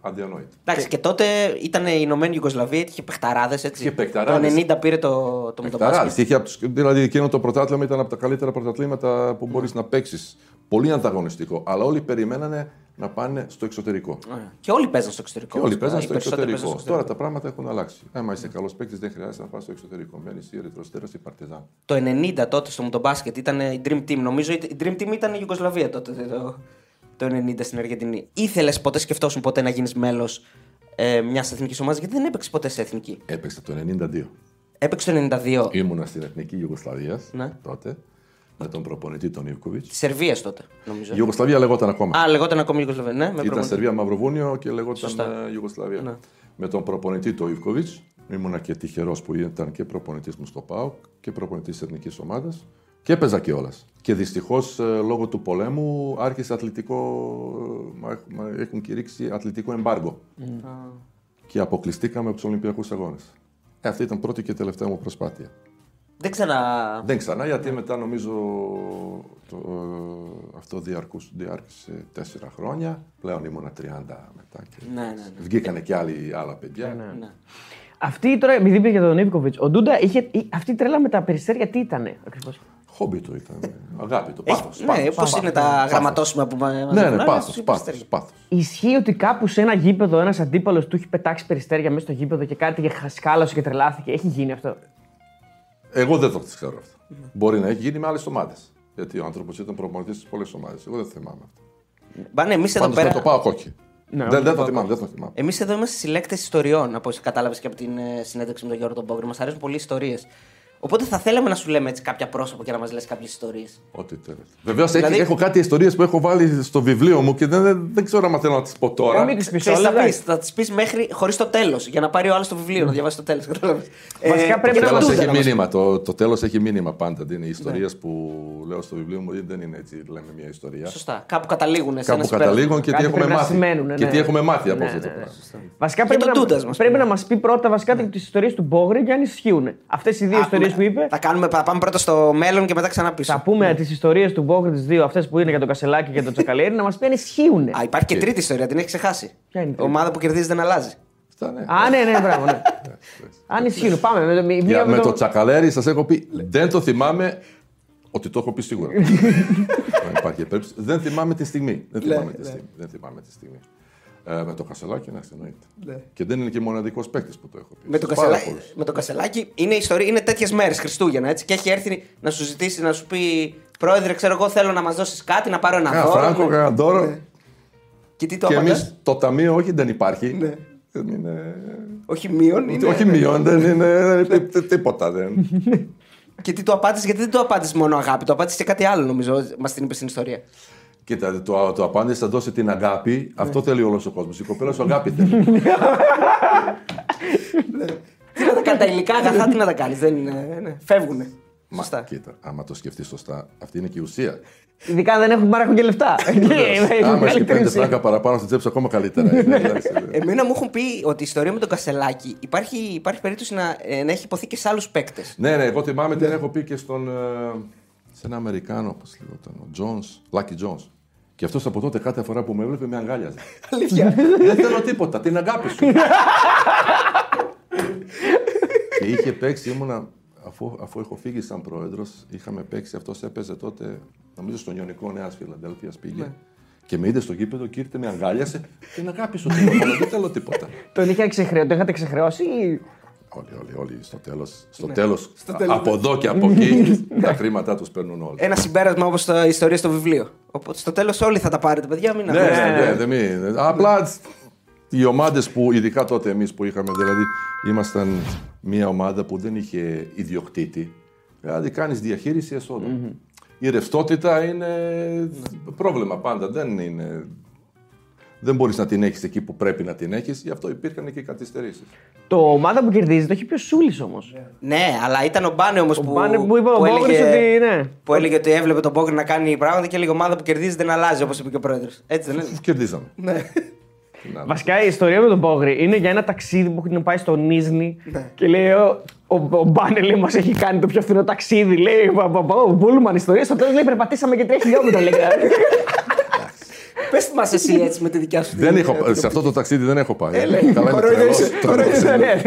[SPEAKER 5] Αδιανόητο.
[SPEAKER 4] Εντάξει, και τότε ήταν η Ηνωμένη Ιουγκοσλαβία, είχε παιχταράδες έτσι.
[SPEAKER 5] Είχε παιχταράδες.
[SPEAKER 4] Το 90 πήρε το, το
[SPEAKER 5] Ταράδες.
[SPEAKER 4] μεταπάσκετ.
[SPEAKER 5] Είχε απ' τους- δηλαδή εκείνο το πρωτάθλημα ήταν από τα καλύτερα πρωταθλήματα που μπορείς να παίξεις. Πολύ ανταγωνιστικό. Αλλά όλοι περιμένανε να πάνε στο εξωτερικό.
[SPEAKER 4] Ωραία. Και όλοι παίζαν στο εξωτερικό.
[SPEAKER 5] Και όλοι
[SPEAKER 4] βασικά.
[SPEAKER 5] παίζαν
[SPEAKER 4] Οι
[SPEAKER 5] στο
[SPEAKER 4] περισσότεροι
[SPEAKER 5] εξωτερικό.
[SPEAKER 4] παίζαν στο
[SPEAKER 5] Τώρα τα πράγματα έχουν αλλάξει. Άμα είσαι καλός παίκτης, δεν χρειάζεται να πας στο εξωτερικό. Μένεις η Ερυθροστέρας ή η Παρτιζάν.
[SPEAKER 4] Το 90 τότε στο μοτομπάσκετ ήταν η Dream Team. Νομίζω η Dream Team ήταν η Ιουγκοσλαβία τότε το, το 90 στην Αργεντινή. Ήθελες ποτέ, σκεφτόσουν ποτέ να γίνεις μέλος ε, μιας εθνικής ομάδας, γιατί δεν έπαιξε ποτέ σε εθνική;
[SPEAKER 5] Έπαιξε το 92.
[SPEAKER 4] Έπαιξε το 92
[SPEAKER 5] Ήμουνα στην εθνική Ιουγκοσλαβίας
[SPEAKER 4] Ναι.
[SPEAKER 5] τότε με τον προπονητή τον Ιβκοβιτς.
[SPEAKER 4] τη Σερβία τότε, νομίζω.
[SPEAKER 5] Η Ιουγκοσλαβία λεγόταν ακόμα.
[SPEAKER 4] Α, λεγόταν ακόμη Ιουγκοσλαβία. Ναι, με
[SPEAKER 5] Ήταν
[SPEAKER 4] προπονητή.
[SPEAKER 5] Σερβία Μαυροβούνιο και λεγόταν
[SPEAKER 4] Σωστά.
[SPEAKER 5] ε, Ιουγκοσλαβία.
[SPEAKER 4] Ναι.
[SPEAKER 5] Με τον προπονητή τον Ιβκοβιτς. Ήμουνα και τυχερός που ήταν και προπονητής μου στο ΠΑΟΚ και προπονητής της εθνικής ομάδας. Και έπαιζα κιόλας. Και δυστυχώς λόγω του πολέμου άρχισε αθλητικό. ε, μα- μα- Έχουν κηρύξει αθλητικό εμπάργκο. Και αποκλειστήκαμε από τους Ολυμπιακούς Αγώνες. Ε, αυτή ήταν πρώτη και τελευταία μου προσπάθεια.
[SPEAKER 4] Δεν ξανα.
[SPEAKER 5] Δεν ξανά, γιατί μετά νομίζω το, ε, αυτό διαρκούς, διάρκησε τέσσερα χρόνια. Πλέον ήμουνα 30 μετά. Και
[SPEAKER 4] Ναι, ναι, ναι.
[SPEAKER 5] Βγήκανε και άλλοι, άλλα παιδιά.
[SPEAKER 4] ναι.
[SPEAKER 6] Αυτή τώρα, επειδή είπε για τον Ιβκοβιτ, ο Ντούντα είχε. η- Αυτή η τρέλα με τα περιστέρια τι ήταν ακριβώς;
[SPEAKER 5] Χόμπι του ήταν. Αγάπη του.
[SPEAKER 4] Έχει-
[SPEAKER 5] Πάθος.
[SPEAKER 4] ναι,
[SPEAKER 5] πάθος,
[SPEAKER 4] πώς
[SPEAKER 5] πάθος.
[SPEAKER 4] είναι τα
[SPEAKER 5] Πάθος.
[SPEAKER 4] γραμματόσημα που μα
[SPEAKER 5] Ναι,
[SPEAKER 4] μαζεύουν,
[SPEAKER 5] ναι,
[SPEAKER 4] αλλά
[SPEAKER 5] πάθος,
[SPEAKER 4] στους
[SPEAKER 5] πάθος,
[SPEAKER 4] περιστέρια.
[SPEAKER 5] πάθος.
[SPEAKER 6] Ισχύει ότι κάπου σε ένα γήπεδο ένας αντίπαλος του έχει πετάξει περιστέρια μέσα στο γήπεδο και κάτι και χασκάλωσε και τρελάθηκε. Έχει γίνει αυτό;
[SPEAKER 5] Εγώ δεν το ξέρω αυτό. Μπορεί να έχει γίνει με άλλες ομάδες. Γιατί ο άνθρωπος ήταν προπονητής στις πολλές ομάδες. Εγώ δεν θυμάμαι αυτό.
[SPEAKER 4] Μπάνε, εμείς εδώ
[SPEAKER 5] Πάντως
[SPEAKER 4] πέρα.
[SPEAKER 5] θα το πάω όχι.
[SPEAKER 6] Ναι,
[SPEAKER 5] δεν,
[SPEAKER 6] το
[SPEAKER 5] δεν το
[SPEAKER 6] πάω
[SPEAKER 5] θυμάμαι, δεν το θυμάμαι.
[SPEAKER 4] Εμείς εδώ είμαστε συλλέκτες ιστοριών, όπως κατάλαβες και από την ε, συνέντευξη με τον Γιώργο τον Πόγκρη. Μας αρέσουν πολύ ιστορίες. Οπότε θα θέλαμε να σου λέμε έτσι κάποια πρόσωπα και να μας λες κάποιες ιστορίες.
[SPEAKER 5] Ό,τι θέλετε. Βεβαίως
[SPEAKER 4] Δηλαδή-
[SPEAKER 5] έχω κάτι ιστορίες που έχω βάλει στο βιβλίο μου και δεν, δεν, δεν ξέρω αν θέλω να τις πω τώρα.
[SPEAKER 6] Ε, μην τις πεις
[SPEAKER 4] Ξέρεις,
[SPEAKER 6] όλα,
[SPEAKER 4] θα, πεις,
[SPEAKER 6] εντάξει.
[SPEAKER 4] θα τις πεις μέχρι χωρίς το τέλος. Για να πάρει ο άλλος το βιβλίο, να διαβάσει το τέλος. *laughs*
[SPEAKER 6] Βασικά πρέπει
[SPEAKER 4] και
[SPEAKER 6] να
[SPEAKER 4] τον
[SPEAKER 5] Το τέλο
[SPEAKER 6] μας
[SPEAKER 4] Ντούντα
[SPEAKER 5] έχει
[SPEAKER 4] να μας
[SPEAKER 5] μήνυμα. Το, το τέλος έχει μήνυμα πάντα. Είναι οι ιστορίε που λέω στο βιβλίο μου δεν είναι έτσι, λέμε μια ιστορία.
[SPEAKER 4] Σωστά. Κάπου καταλήγουν σε ένα
[SPEAKER 5] Κάπου
[SPEAKER 4] συμπέρασμα.
[SPEAKER 5] καταλήγουν και τι
[SPEAKER 6] Κάτι
[SPEAKER 5] έχουμε
[SPEAKER 6] πρέπει να
[SPEAKER 5] μάθει.
[SPEAKER 6] σημαίνουνε,
[SPEAKER 5] Και
[SPEAKER 6] ναι.
[SPEAKER 5] τι έχουμε μάθει από
[SPEAKER 6] Ναι,
[SPEAKER 5] αυτό το
[SPEAKER 6] ναι, ναι.
[SPEAKER 5] πράγμα.
[SPEAKER 6] Βασικά
[SPEAKER 4] Για
[SPEAKER 6] πρέπει,
[SPEAKER 4] τον
[SPEAKER 6] να,
[SPEAKER 4] Ντούντας μας
[SPEAKER 6] πρέπει
[SPEAKER 4] πει.
[SPEAKER 6] να μας πει πρώτα βασικά τις ιστορίες του Μπόγρη και αν ισχύουν. Αυτές οι δύο ιστορίες που είπε.
[SPEAKER 4] Θα, κάνουμε, θα πάμε πρώτα στο μέλλον και μετά ξανά πίσω.
[SPEAKER 6] Θα πούμε τις ιστορίες του Μπόγρη, τις δύο αυτές που είναι για τον Κασελάκη και τον Τσακαλέρη, να μας πει αν ισχύουν.
[SPEAKER 4] Α, υπάρχει και τρίτη ιστορία, την έχεις ξεχάσει.
[SPEAKER 6] Ποια είναι η
[SPEAKER 4] Η
[SPEAKER 6] τρίτη;
[SPEAKER 4] ομάδα που κερδίζει δεν αλλάζει.
[SPEAKER 5] Αυτά, ναι.
[SPEAKER 6] Α, ναι, ναι, μπράβο. Ναι. *laughs* αν ισχύουν, πάμε. Με, με,
[SPEAKER 5] Για,
[SPEAKER 6] μία
[SPEAKER 5] με
[SPEAKER 6] με
[SPEAKER 5] το τσακαλέρι σας έχω πει, δεν το θυμάμαι ότι το έχω πει σίγουρα. *laughs* Δεν υπάρχει περίπτωση. Δεν θυμάμαι τη στιγμή. Δεν θυμάμαι τη στιγμή. Ε, με το Κασελάκι, να εννοείται. Και δεν είναι και μοναδικός παίκτης που το έχω πει.
[SPEAKER 4] Με το,
[SPEAKER 5] Πάρα
[SPEAKER 4] κασελάκι,
[SPEAKER 5] πολλούς.
[SPEAKER 4] με το κασελάκι είναι, ιστορία, είναι τέτοιες μέρες Χριστούγεννα έτσι. Και έχει έρθει να σου ζητήσει να σου πει Πρόεδρε, ξέρω εγώ θέλω να μας δώσεις κάτι, να πάρω ένα
[SPEAKER 5] Κάνα
[SPEAKER 4] δώρο.
[SPEAKER 5] φράγκο, κάνα δώρο.
[SPEAKER 4] Και τι το
[SPEAKER 5] Και
[SPEAKER 4] απαντάς;
[SPEAKER 5] εμείς το ταμείο όχι δεν υπάρχει.
[SPEAKER 4] Ναι.
[SPEAKER 5] Δεν είναι...
[SPEAKER 4] Όχι μείον. Είναι...
[SPEAKER 5] Όχι μειών, δεν είναι δεν είναι τί- τίποτα. Δεν. *laughs*
[SPEAKER 4] Και τι το απάντησες, γιατί δεν το απάντησες μόνο αγάπη, το απάντησες και κάτι άλλο νομίζω. Μας την είπες στην ιστορία.
[SPEAKER 5] Κοίτα, το, το απάντησε θα δώσει την αγάπη.
[SPEAKER 4] Ναι.
[SPEAKER 5] Αυτό θέλει όλος ο κόσμος. Η κοπέλα σου αγάπη θέλει.
[SPEAKER 4] τι να τα κάνει, τα υλικά αγαθά, τι να τα κάνεις. Δεν είναι. Ναι. Φεύγουνε.
[SPEAKER 5] Μα,
[SPEAKER 4] Σωστά.
[SPEAKER 5] κοίτα, άμα το σκεφτείς σωστά, αυτή είναι και η ουσία.
[SPEAKER 6] Ειδικά αν δεν έχουν παράχουν και λεφτά. *laughs* Είναι
[SPEAKER 5] Άμα έχει
[SPEAKER 6] καλύτερη
[SPEAKER 5] πέντε
[SPEAKER 6] ουσία.
[SPEAKER 5] φράγκα παραπάνω στην τσέπη, σου, ακόμα καλύτερα. είναι, εντάξει.
[SPEAKER 4] Εμένα μου έχουν πει ότι η ιστορία με τον Κασελάκη υπάρχει, υπάρχει περίπτωση να, ε, να έχει υποθεί και σε άλλους παίκτες.
[SPEAKER 5] ναι, ναι, εγώ θυμάμαι την έχω πει και στον. ε, σε ένα Αμερικάνο, πώς λέγονταν, ο Jones, Lucky Jones. Και αυτός από τότε κάθε φορά που με έβλεπε με αγκάλιαζε. *laughs*
[SPEAKER 4] Αλήθεια.
[SPEAKER 5] Δεν θέλω τίποτα, την αγάπη σου. και είχε παίξει, ήμουνα, αφού, αφού έχω φύγει σαν πρόεδρος, είχαμε παίξει, αυτός έπαιζε τότε, νομίζω στον Ιωνικό Νέας Φιλαδέλφια πήγε. Και με είδε στο γήπεδο και ήρθε με αγκάλιασε. Την αγάπη σου, τίποτα, δεν θέλω τίποτα.
[SPEAKER 6] Τον είχε ξεχρεώσει, τον είχατε ξεχρεώσει ή.
[SPEAKER 5] Όλοι, όλοι, όλοι. Στο τέλος. Στο τέλος, από εδώ και από εκεί *laughs* τα χρήματά τους παίρνουν όλοι.
[SPEAKER 4] Ένα συμπέρασμα όπως η ιστορία στο βιβλίο. Οπότε στο τέλος όλοι θα τα πάρετε, παιδιά. Μην
[SPEAKER 5] Ναι,
[SPEAKER 4] αγχώνεστε.
[SPEAKER 5] ναι, ναι, δεν μη- Απλά οι ομάδες που, ειδικά τότε εμείς που είχαμε, δηλαδή ήμασταν μια ομάδα που δεν είχε ιδιοκτήτη. Δηλαδή κάνεις διαχείριση εσόδων. Η ρευστότητα είναι πρόβλημα πάντα. Δεν είναι. Δεν μπορείς να την έχεις εκεί που πρέπει να την έχεις, γι' αυτό υπήρχαν και οι καθυστερήσεις.
[SPEAKER 6] Το ομάδα που κερδίζει το έχει πει ο Σούλης όμως.
[SPEAKER 4] Ναι, αλλά ήταν ο Μπάνε όμως που,
[SPEAKER 6] Μπάνε που είπε ο
[SPEAKER 4] έλεγε-
[SPEAKER 6] Μπόγκρης ότι ναι.
[SPEAKER 4] που έλεγε ότι έβλεπε τον Μπόγκρι να κάνει πράγματα και έλεγε ομάδα που κερδίζει δεν αλλάζει, όπως είπε και ο πρόεδρος. Έτσι δεν είναι.
[SPEAKER 5] Κερδίζαμε.
[SPEAKER 4] ναι.
[SPEAKER 5] Τι να-
[SPEAKER 6] Βασικά η ιστορία με τον Πόγρη είναι για ένα ταξίδι που έχουν πάει στο Νίσνη
[SPEAKER 4] Ναι.
[SPEAKER 6] και λέει ο, ο, ο Μπάνε λέει, μας έχει κάνει το πιο φθηνό ταξίδι. Λέει ο, ο, ο, ο Μπούλμαν ιστορία. Στο τέλος λέει περπατήσαμε και τρία χιλιόμετρα. *laughs* Λέει.
[SPEAKER 4] Πε μας εσύ έτσι με τη δικιά σου.
[SPEAKER 5] Δεν
[SPEAKER 4] την-
[SPEAKER 5] έχω, σε αυτό το ταξίδι δεν έχω πάει. Καλά είμαι
[SPEAKER 4] κοροϊδεύεις,
[SPEAKER 5] τρελός, τρελός είμαι.
[SPEAKER 6] Ναι, ναι.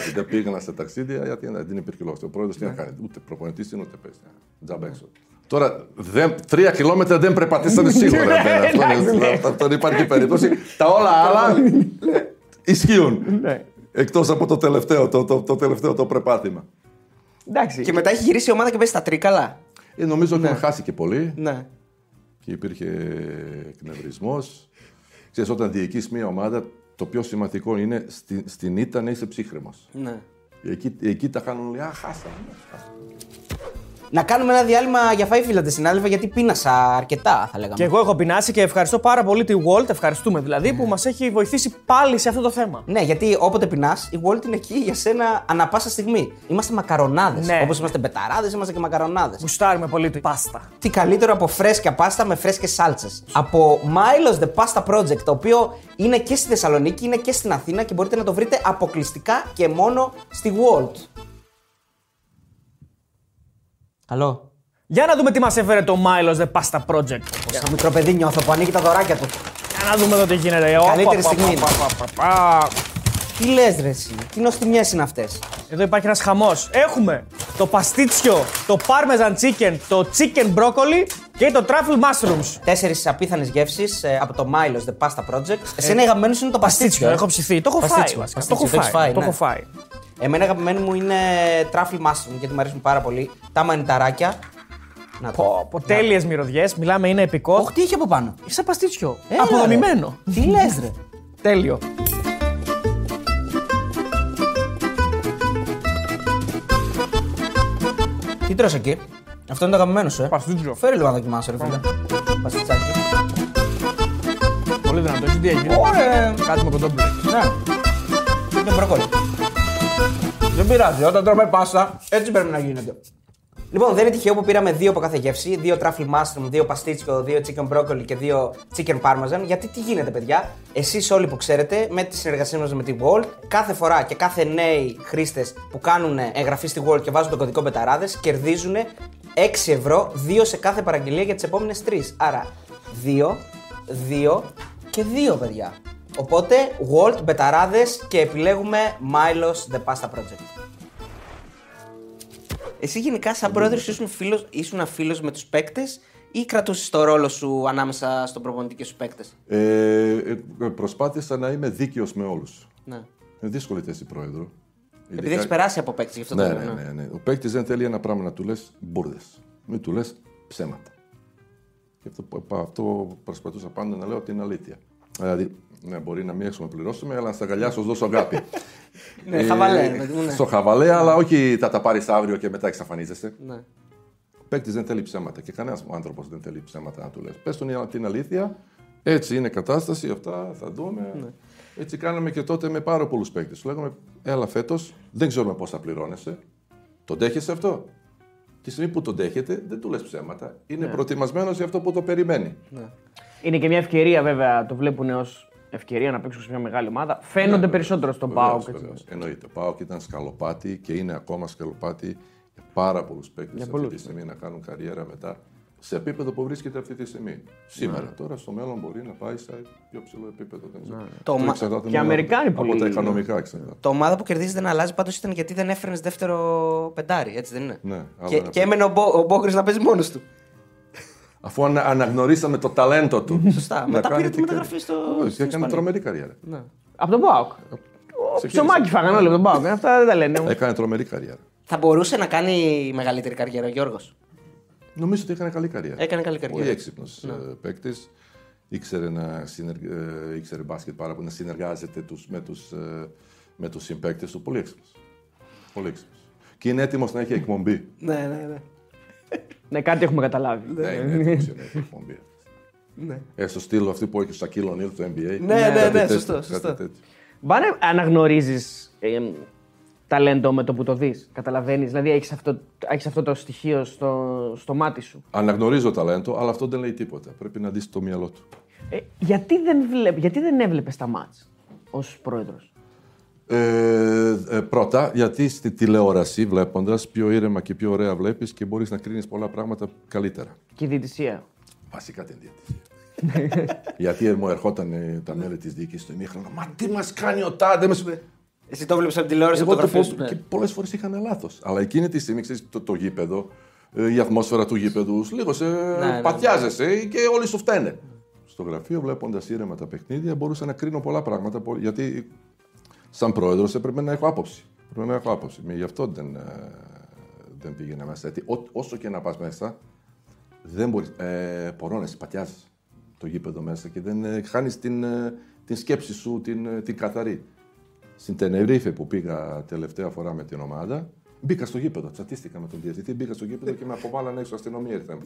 [SPEAKER 5] Ότι Δεν πήγαινα σε ταξίδια γιατί δεν δεν υπήρχε λόγος. Ο πρόεδρος τι να κάνει, ούτε προπονητής είναι ούτε παίζει. Τζαμπ έξω. Τώρα, δεν, τρία χιλιόμετρα δεν περπατήσατε σίγουρα.
[SPEAKER 6] Ναι,
[SPEAKER 5] δεν, αυτό,
[SPEAKER 6] εντάξει,
[SPEAKER 5] είναι-
[SPEAKER 6] ναι.
[SPEAKER 5] αυτό- αυτό δεν υπάρχει περίπτωση. Τα όλα άλλα ισχύουν.
[SPEAKER 6] Ναι.
[SPEAKER 5] Εκτός από το τελευταίο, το, το, το τελευταίο το πρεπάτημα.
[SPEAKER 6] Εντάξει.
[SPEAKER 4] Και μετά έχει γυρίσει η ομάδα και παίζει στα τρίκαλα.
[SPEAKER 5] Ε, νομίζω ότι χάσει και πολύ
[SPEAKER 4] Ναι.
[SPEAKER 5] Και υπήρχε εκνευρισμός. Ξέρεις, όταν διοικείς μια ομάδα, το πιο σημαντικό είναι στη, στην ήττα να είσαι ψύχρεμος.
[SPEAKER 4] ναι.
[SPEAKER 5] Εκεί, εκεί τα κάνουν όλοι. Α, χάσαμε. Χάσαμε».
[SPEAKER 4] Να κάνουμε ένα διάλειμμα για φάι φίλατε συνάδελφα γιατί πίνασα αρκετά θα λέγαμε.
[SPEAKER 7] Και εγώ έχω πεινάσει και ευχαριστώ πάρα πολύ τη Walt, ευχαριστούμε δηλαδή, που μας έχει βοηθήσει πάλι σε αυτό το θέμα.
[SPEAKER 4] Ναι, γιατί όποτε πεινάς, η Walt είναι εκεί για σένα ανα πάσα στιγμή. Είμαστε μακαρονάδες.
[SPEAKER 7] Ναι.
[SPEAKER 4] Όπως είμαστε μπεταράδες, είμαστε και μακαρονάδες.
[SPEAKER 7] Γουστάρουμε πολύ τη πάστα.
[SPEAKER 4] Τι καλύτερο από φρέσκια πάστα με φρέσκες σάλτσες. Από Milos The Pasta Project, το οποίο είναι και στη Θεσσαλονίκη, είναι και στην Αθήνα και μπορείτε να το βρείτε αποκλειστικά και μόνο στη Walt. Καλό.
[SPEAKER 7] Για να δούμε τι μας έφερε το Milos The Pasta Project.
[SPEAKER 4] Σαν μικρό παιδί νιώθω που ανοίγει τα δωράκια του.
[SPEAKER 7] Για να δούμε εδώ τι γίνεται.
[SPEAKER 4] Καλύτερη
[SPEAKER 7] Οπα,
[SPEAKER 4] στιγμή
[SPEAKER 7] πα,
[SPEAKER 4] είναι.
[SPEAKER 7] πα, πα, πα, πα.
[SPEAKER 4] Τι λες, ρε, εσύ; Τι νοστιμιές είναι αυτές;
[SPEAKER 7] Εδώ υπάρχει ένας χαμός. Έχουμε το παστίτσιο, το parmesan chicken, το chicken broccoli και το truffle mushrooms.
[SPEAKER 4] Τέσσερις απίθανες γεύσεις από το Milos The Pasta Project. Εσένα η αγαπημένη σου είναι το παστίτσιο. ε.
[SPEAKER 7] Έχω ψηθεί. Το έχω φάει.
[SPEAKER 4] Παστίτσιο,
[SPEAKER 7] βασικά. Το
[SPEAKER 4] παστίτσιο,
[SPEAKER 7] έχω
[SPEAKER 4] το
[SPEAKER 7] φάει.
[SPEAKER 4] Έχεις
[SPEAKER 7] Το
[SPEAKER 4] φάει,
[SPEAKER 7] έχω
[SPEAKER 4] ναι.
[SPEAKER 7] φάει.
[SPEAKER 4] Εμένα αγαπημένη μου είναι truffle mushroom γιατί μου αρέσουν πάρα πολύ. Τα μανιταράκια. Να το.
[SPEAKER 7] Πω, πω, τέλειες μυρωδιές. Μιλάμε, είναι επικό.
[SPEAKER 4] Όχι, τι έχει από πάνω.
[SPEAKER 7] Είσαι παστίτσιο.
[SPEAKER 4] Έλα,
[SPEAKER 7] Αποδομημένο.
[SPEAKER 4] ρε. Τι λες, ρε.
[SPEAKER 7] Τέλειο.
[SPEAKER 4] Τι τρως εκεί; Αυτό είναι το αγαπημένο σου, ε.
[SPEAKER 7] Παστίτσιο.
[SPEAKER 4] Φέρε λίγο να δοκιμάσω, ρε φίλε. Παστιτσάκι.
[SPEAKER 7] Πολύ δυνατό. Εσύ τι έγινε.
[SPEAKER 4] Ωραία.
[SPEAKER 7] Κάτι με κοντόμπλε.
[SPEAKER 4] Ναι. Και μπροκόλι. Δεν πειράζει, όταν τρώμε πάστα, έτσι πρέπει να γίνεται. Λοιπόν, δεν είναι τυχαίο που πήραμε δύο από κάθε γεύση: δύο truffle mushroom, δύο παστίτσιο, δύο chicken broccoli και δύο chicken parmesan. Γιατί τι γίνεται, παιδιά, εσείς όλοι που ξέρετε, με τη συνεργασία μας με τη Wall, κάθε φορά και κάθε νέοι χρήστες που κάνουν εγγραφή στη Wall και βάζουν τον κωδικό Μπεταράδε, κερδίζουν 6 ευρώ, δύο σε κάθε παραγγελία για τις επόμενες τρεις. Άρα, 2, 2 και 2, παιδιά. Οπότε, Walt, Μπεταράδες και επιλέγουμε Milos The Pasta Project. Εσύ γενικά σαν πρόεδρος ήσουν φίλος, ήσουν φίλος με τους παίκτες ή κρατούσες το ρόλο σου ανάμεσα στον προπονητή και στους παίκτες;
[SPEAKER 5] Ε, ε, προσπάθησα να είμαι δίκαιος με όλους.
[SPEAKER 4] Ναι.
[SPEAKER 5] Είναι δύσκολη θέση πρόεδρο.
[SPEAKER 4] Επειδή έχεις περάσει από παίκτες γι' αυτό
[SPEAKER 5] Ναι,
[SPEAKER 4] το
[SPEAKER 5] ναι,
[SPEAKER 4] λέω,
[SPEAKER 5] ναι, ναι. Ο παίκτης δεν θέλει ένα πράγμα να του λες μπουρδες. Μην του λες ψέματα. Και αυτό, που- αυτό προσπαθούσα πάντα να λέω την αλήθεια. Δηλαδή, ναι, μπορεί να μην έχουμε πληρώσουμε, αλλά στα γαλιά σου δώσω αγάπη. *laughs*
[SPEAKER 4] Ναι, χαβαλέ, παιδί μου, ναι.
[SPEAKER 5] Στο χαβαλέ, αλλά όχι θα τα πάρεις αύριο και μετά εξαφανίζεσαι.
[SPEAKER 4] Ναι.
[SPEAKER 5] Ο παίκτης δεν θέλει ψέματα και κανένας άνθρωπος δεν θέλει ψέματα να του λες. Πες τον την αλήθεια, έτσι είναι η κατάσταση, αυτά θα δούμε.
[SPEAKER 4] Ναι.
[SPEAKER 5] Έτσι κάναμε και τότε με πάρα πολλούς παίκτες. Του λέγαμε, έλα φέτος, δεν ξέρουμε πώς θα πληρώνεσαι. Το δέχεσαι αυτό; Τη στιγμή που το δέχεται, δεν του λες ψέματα.
[SPEAKER 4] Ναι.
[SPEAKER 5] Είναι προετοιμασμένος για αυτό που το περιμένει.
[SPEAKER 6] Είναι και μια ευκαιρία βέβαια, το βλέπουν ως ευκαιρία να παίξουν σε μια μεγάλη ομάδα. Φαίνονται περισσότερο στον
[SPEAKER 5] Βεβαίως,
[SPEAKER 6] ΠΑΟΚ. έτσι.
[SPEAKER 5] βεβαίως. Εννοείται. Ο Πάοκ ήταν σκαλοπάτι και είναι ακόμα σκαλοπάτι για πάρα πολλούς παίκτες αυτή τη στιγμή να κάνουν καριέρα μετά σε επίπεδο που βρίσκεται αυτή τη στιγμή. Σήμερα. Τώρα στο μέλλον μπορεί να πάει σε πιο ψηλό επίπεδο. Δεν ξέρω.
[SPEAKER 4] Το
[SPEAKER 5] Αυτό
[SPEAKER 4] μα-
[SPEAKER 5] εξαρτάται
[SPEAKER 6] Και
[SPEAKER 5] μόνο
[SPEAKER 6] Αμερικάνοι
[SPEAKER 5] από
[SPEAKER 6] πολύ.
[SPEAKER 5] τα οικονομικά εξαρτάται.
[SPEAKER 4] Το ομάδα που κερδίζει δεν αλλάζει, πάντως ήταν γιατί δεν έφερνες δεύτερο πεντάρι, έτσι δεν είναι;
[SPEAKER 5] Ναι, άλλο
[SPEAKER 4] και,
[SPEAKER 5] ένα
[SPEAKER 4] και έμενε ο, Μπο, ο Μπόκρης να παίζει μόνος του.
[SPEAKER 5] Αφού ανα, αναγνωρίσαμε το ταλέντο του. *laughs*
[SPEAKER 4] Σωστά.
[SPEAKER 5] να
[SPEAKER 4] Μετά
[SPEAKER 5] κάνει
[SPEAKER 4] πήρε τη
[SPEAKER 5] τι
[SPEAKER 4] μεταγραφή
[SPEAKER 5] κάνει.
[SPEAKER 4] στο-
[SPEAKER 5] Όχι,
[SPEAKER 4] στην
[SPEAKER 5] έκανε
[SPEAKER 4] Ισπανία.
[SPEAKER 5] τρομερή καριέρα.
[SPEAKER 4] Ναι.
[SPEAKER 6] Από τον ΠΑΟΚ. Ψωμάκι φάγανε όλοι από τον Πάοκ. Αυτά δεν τα λένε.
[SPEAKER 5] Έκανε τρομερή καριέρα.
[SPEAKER 4] Θα μπορούσε να κάνει μεγαλύτερη καριέρα ο Γιώργος;
[SPEAKER 5] Νομίζω ότι έκανε καλή καριέρα.
[SPEAKER 4] Έκανε καλή καριέρα.
[SPEAKER 5] Πολύ έξυπνος ναι. παίκτης. Ήξερε, να συνεργ... ε, ήξερε μπάσκετ πάρα πολύ, να συνεργάζεται τους, με τους με τους συμπαίκτες του. Πολύ έξυπνος. Πολύ έξυπνος. Και είναι έτοιμος να έχει εκπομπή.
[SPEAKER 4] Ναι, ναι, ναι.
[SPEAKER 6] Ναι, κάτι έχουμε καταλάβει.
[SPEAKER 5] Ναι, είναι έτοιμος να έχει εκπομπή.
[SPEAKER 4] Ναι.
[SPEAKER 5] Ε, στο στήλο αυτή που έχει ο Σακύλ Ονίλ του NBA.
[SPEAKER 4] Ναι, ναι,
[SPEAKER 5] Κάτι
[SPEAKER 4] ναι,
[SPEAKER 5] τέτοιο,
[SPEAKER 4] σωστό,
[SPEAKER 5] κάτι
[SPEAKER 4] σωστό.
[SPEAKER 5] τέτοιο.
[SPEAKER 6] Μπάνε αναγνωρίζεις ε, ταλέντο με το που το δεις. Καταλαβαίνεις. Δηλαδή έχεις αυτό, έχεις αυτό το στοιχείο στο, στο μάτι σου.
[SPEAKER 5] Αναγνωρίζω ταλέντο, αλλά αυτό δεν λέει τίποτα. Πρέπει να δει το μυαλό του.
[SPEAKER 6] Ε, γιατί, δεν βλέπ, γιατί δεν έβλεπες τα μάτς ως πρόεδρος;
[SPEAKER 5] Ε, ε, πρώτα, γιατί στη τηλεόραση βλέποντας πιο ήρεμα και πιο ωραία βλέπεις και μπορείς να κρίνεις πολλά πράγματα καλύτερα.
[SPEAKER 6] Και η διαιτησία.
[SPEAKER 5] Βασικά την διατησία. *laughs* γιατί μου ερχόταν ε, τα μέλη της διοίκησης στο ημίχρονο. Μα τι μας κάνει ο Τάδε. μας-»
[SPEAKER 4] Εσύ το βλέπεις από τηλεόραση από
[SPEAKER 5] Εγώ
[SPEAKER 4] το
[SPEAKER 5] το
[SPEAKER 4] γραφείο
[SPEAKER 5] πω,
[SPEAKER 4] σου.
[SPEAKER 5] και
[SPEAKER 4] ναι.
[SPEAKER 5] πολλές φορές είχαν λάθος. Αλλά εκείνη τη στιγμή, ξέρεις, το, το γήπεδο, ε, η ατμόσφαιρα του γήπεδου, λίγο σε
[SPEAKER 4] ναι,
[SPEAKER 5] πατιάζεσαι και όλοι σου φταίνε. Στο γραφείο, βλέποντας ήρεμα τα παιχνίδια, μπορούσα να κρίνω πολλά πράγματα. πο- Γιατί, σαν πρόεδρος, έπρεπε να έχω άποψη. Πρέπει να έχω άποψη. Μη- Γι' αυτό δεν, ε, δεν πήγαινα μέσα. Γιατί ό, όσο και να πας μέσα, δεν μπορείς. Ε, πορώνεσαι, πατιάζεσαι το γήπεδο μέσα και δεν ε, χάνεις την, ε, την σκέψη σου, την, ε, την καθαρή. Στην Τενερίφε που πήγα τελευταία φορά με την ομάδα, μπήκα στο γήπεδο. Τσατίστηκα με τον διαιτητή, μπήκα στο γήπεδο και με αποβάλανε έξω αστυνομία. Ήρθαν.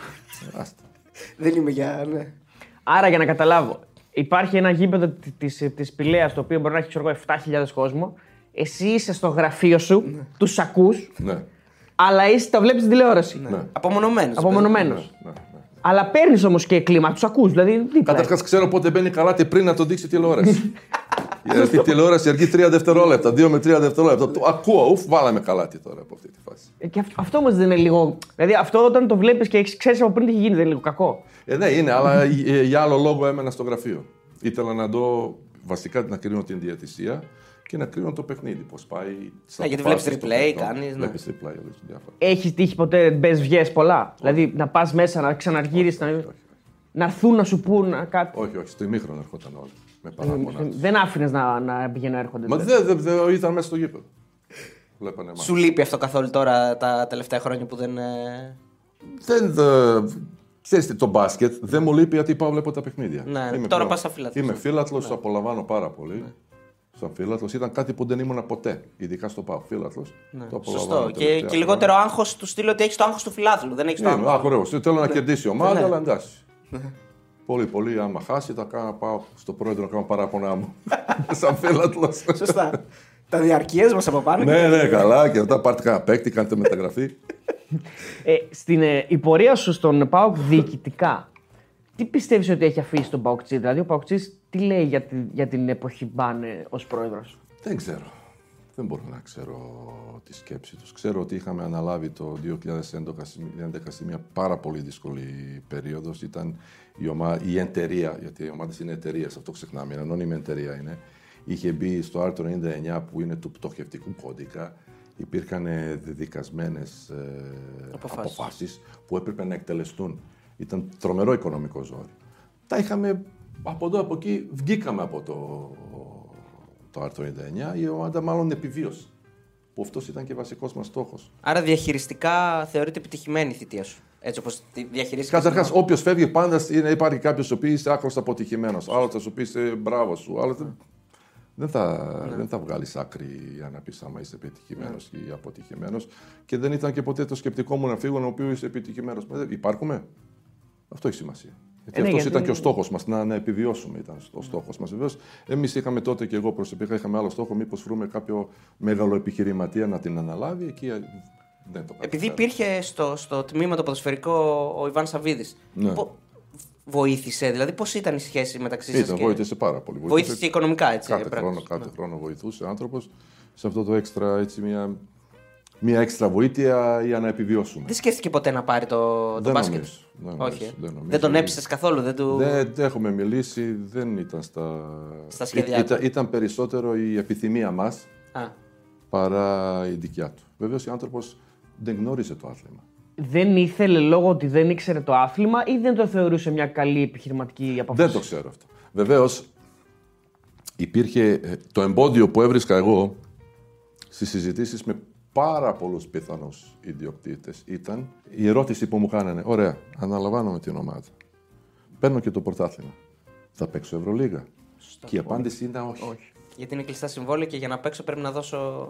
[SPEAKER 5] *laughs* Άστα.
[SPEAKER 4] Δεν είμαι για. Ναι.
[SPEAKER 6] Άρα για να καταλάβω, υπάρχει ένα γήπεδο τη της Πηλέας το οποίο μπορεί να έχει ξέρω, εγώ, 7.000 κόσμο. Εσύ είσαι στο γραφείο σου, τους ακούς,
[SPEAKER 5] Ναι.
[SPEAKER 6] αλλά είσαι, τα βλέπεις στην τηλεόραση.
[SPEAKER 5] ναι.
[SPEAKER 4] Απομονωμένος.
[SPEAKER 6] Απομονωμένος.
[SPEAKER 5] ναι, ναι.
[SPEAKER 6] Αλλά παίρνεις όμως και κλίμα, τους ακούς. Δηλαδή δίπλα.
[SPEAKER 5] Καταρχάς ξέρω πότε μπαίνει καλάτι πριν να το δείξει η τηλεόραση. *laughs* Γιατί η τηλεόραση αργεί 3 δευτερόλεπτα, 2 με 3 δευτερόλεπτα. Το ακούω, ουφ, βάλαμε καλάτι τώρα από αυτή τη φάση.
[SPEAKER 6] Ε, Και αυτό, αυτό όμως δεν είναι λίγο. Δηλαδή αυτό όταν το βλέπεις και ξέρεις από πριν τι έχει γίνει, δεν είναι λίγο κακό.
[SPEAKER 5] Ε, ναι, είναι, αλλά ε, για άλλο λόγο έμενα στο γραφείο. Ήθελα να δω βασικά να κρίνω την διατησία και να κρίνω το παιχνίδι. Πώς πάει. τις
[SPEAKER 4] Ναι, γιατί
[SPEAKER 5] αποφάσεις
[SPEAKER 4] βλέπεις
[SPEAKER 5] των
[SPEAKER 4] replay,
[SPEAKER 5] παιχτών.
[SPEAKER 4] κάνεις, ναι.
[SPEAKER 5] Βλέπεις replay, βλέπεις διάφορα.
[SPEAKER 6] Έχεις τύχει ποτέ μπες βγες πολλά; Δηλαδή να πας μέσα, να ξαναργύρεις, να,
[SPEAKER 5] όχι.
[SPEAKER 6] να έρθουν να σου πούν κάτι;
[SPEAKER 5] Όχι, όχι, στο ημίχρονο ερχόταν όλοι. Με παράπονα. τους.
[SPEAKER 6] Δεν άφηνες να, να πηγαίνουν να έρχονται.
[SPEAKER 5] Μα
[SPEAKER 6] δηλαδή.
[SPEAKER 5] δεν δε, δε, ήταν μέσα στο γήπεδο. Βλέπανε εμάς.
[SPEAKER 4] Σου λείπει αυτό καθόλου τώρα τα τελευταία χρόνια που δεν. ε,
[SPEAKER 5] Δεν. Δε, ξέρεις τι, το μπάσκετ δεν μου λείπει γιατί πάω βλέπω τα παιχνίδια.
[SPEAKER 4] Ναι, τώρα πας σαν φίλαθλος.
[SPEAKER 5] Είμαι φίλαθλο, απολαμβάνω πάρα πολύ. Σαν φίλαθλο ήταν κάτι που δεν ήμουν ποτέ. Ειδικά στο πάω. Φίλαθλο. Το απολαμβάνω
[SPEAKER 4] Ναι. Σωστό. Και,
[SPEAKER 5] τελευταία
[SPEAKER 4] και λιγότερο άγχος του στείλω ότι έχεις το άγχος του φιλάθλου. Δεν έχεις το
[SPEAKER 5] Ναι,
[SPEAKER 4] άγχος.
[SPEAKER 5] α, ωραίο. Θέλω να κερδίσει η ομάδα,
[SPEAKER 4] Ναι.
[SPEAKER 5] αλλά εντάξει. Πολύ, πολύ. Άμα χάσει, θα κάνω, πάω στο πρόεδρο να κάνω παράπονά μου. *laughs* Σαν φίλατλο.
[SPEAKER 4] Σωστά. τα διαρκεία μας από πάνω.
[SPEAKER 5] ναι, ναι, καλά. Και μετά πάρτε κανένα παίκτη, κάντε μεταγραφή.
[SPEAKER 6] Ε, στην ε, η πορεία σου στον ΠΑΟΚ διοικητικά, τι πιστεύεις ότι έχει αφήσει τον ΠΑΟΚΤΣΙ, Δηλαδή, ο ΠΑΟΚΤΣΙ τι λέει για, τη, για την εποχή Μπάνε ως πρόεδρος;
[SPEAKER 5] Δεν ξέρω. Δεν μπορώ να ξέρω τη σκέψη τους. Ξέρω ότι είχαμε αναλάβει το 2011 σε μια πάρα πολύ δύσκολη περίοδος. Ήταν η, ομα... η εταιρεία, γιατί οι ομάδες είναι εταιρεία, αυτό ξεχνάμε, είναι ανώνυμη εταιρεία είναι. Είχε μπει στο άρθρο 99 που είναι του πτωχευτικού κώδικα. Υπήρχαν δεδικασμένες ε,
[SPEAKER 4] Αποφάσεις.
[SPEAKER 5] αποφάσεις που έπρεπε να εκτελεστούν. Ήταν τρομερό οικονομικό ζόρι. Τα είχαμε από εδώ, από εκεί, βγήκαμε από το, το άρθρο 99. Η ομάδα μάλλον επιβίωσε. Που αυτός ήταν και βασικός μας στόχος.
[SPEAKER 4] Άρα διαχειριστικά θεωρείται επιτυχημένη η θητεία σου. Έτσι όπως τη διαχειρίστηκε.
[SPEAKER 5] Καταρχάς, όποιος φεύγει, πάντα είναι, υπάρχει κάποιος ο οποίος είσαι άκρος αποτυχημένος. Άλλος θα σου πει ε, μπράβο σου. Άλλο θα... Δεν θα, δεν θα βγάλεις άκρη για να πεις άμα είσαι επιτυχημένος ή αποτυχημένος. Και δεν ήταν και ποτέ το σκεπτικό μου να φύγω ο οποίο είσαι επιτυχημένος. Υπάρχουμε. Αυτό έχει σημασία. Γιατί
[SPEAKER 6] Ε, ναι,
[SPEAKER 5] αυτός
[SPEAKER 6] γιατί-
[SPEAKER 5] ήταν και ο στόχος μας, να, να επιβιώσουμε. Ήταν ο στόχος μας. Βεβαίως, εμείς είχαμε τότε και εγώ προσωπικά είχαμε άλλο στόχο, μήπως βρούμε κάποιο μεγάλο επιχειρηματία να την αναλάβει. Εκεί ε, δεν το
[SPEAKER 4] Επειδή
[SPEAKER 5] καταφέραμε.
[SPEAKER 4] υπήρχε στο, στο τμήμα το ποδοσφαιρικό ο Ιβάν Σαββίδης.
[SPEAKER 5] Ναι.
[SPEAKER 4] Βοήθησε, δηλαδή πώς ήταν η σχέση μεταξύ σας.
[SPEAKER 5] Ήταν, βοήθησε πάρα πολύ.
[SPEAKER 4] Βοήθησε και οικονομικά, έτσι.
[SPEAKER 5] Κάθε
[SPEAKER 4] πρέπει
[SPEAKER 5] χρόνο,
[SPEAKER 4] να-
[SPEAKER 5] κάθε χρόνο βοηθούσε άνθρωπος σε αυτό το έξτρα, έτσι, μια, μια έξτρα βοήθεια για να επιβιώσουμε.
[SPEAKER 4] Δεν σκέφτηκε ποτέ να πάρει το, το
[SPEAKER 5] Δεν
[SPEAKER 4] μπάσκετ;
[SPEAKER 5] νομίζω, δεν νομίζω,
[SPEAKER 4] Όχι. ε.
[SPEAKER 5] δεν νομίζω.
[SPEAKER 4] δεν τον έψησες καθόλου. Δεν του...
[SPEAKER 5] Δεν, δεν έχουμε μιλήσει, δεν ήταν στα.
[SPEAKER 4] Στα σχέδιά
[SPEAKER 5] Ή-
[SPEAKER 4] του.
[SPEAKER 5] ήταν, ήταν περισσότερο η επιθυμία μας
[SPEAKER 4] Α,
[SPEAKER 5] παρά η δικιά του. Βεβαίως ο άνθρωπος δεν γνώριζε το άθλημα.
[SPEAKER 6] Δεν ήθελε λόγω ότι δεν ήξερε το άθλημα ή δεν το θεωρούσε μια καλή επιχειρηματική απόφαση;
[SPEAKER 5] Δεν το ξέρω αυτό. Βεβαίως, υπήρχε ε, το εμπόδιο που έβρισκα εγώ στις συζητήσεις με πάρα πολλούς πιθανούς ιδιοκτήτες ήταν η ερώτηση που μου κάνανε «Ωραία, αναλαμβάνω με την ομάδα. Παίρνω και το πρωτάθλημα. Θα παίξω Ευρωλίγα». Και η απάντηση είναι όχι.
[SPEAKER 4] Γιατί είναι κλειστά συμβόλαια και για να παίξω πρέπει να δώσω.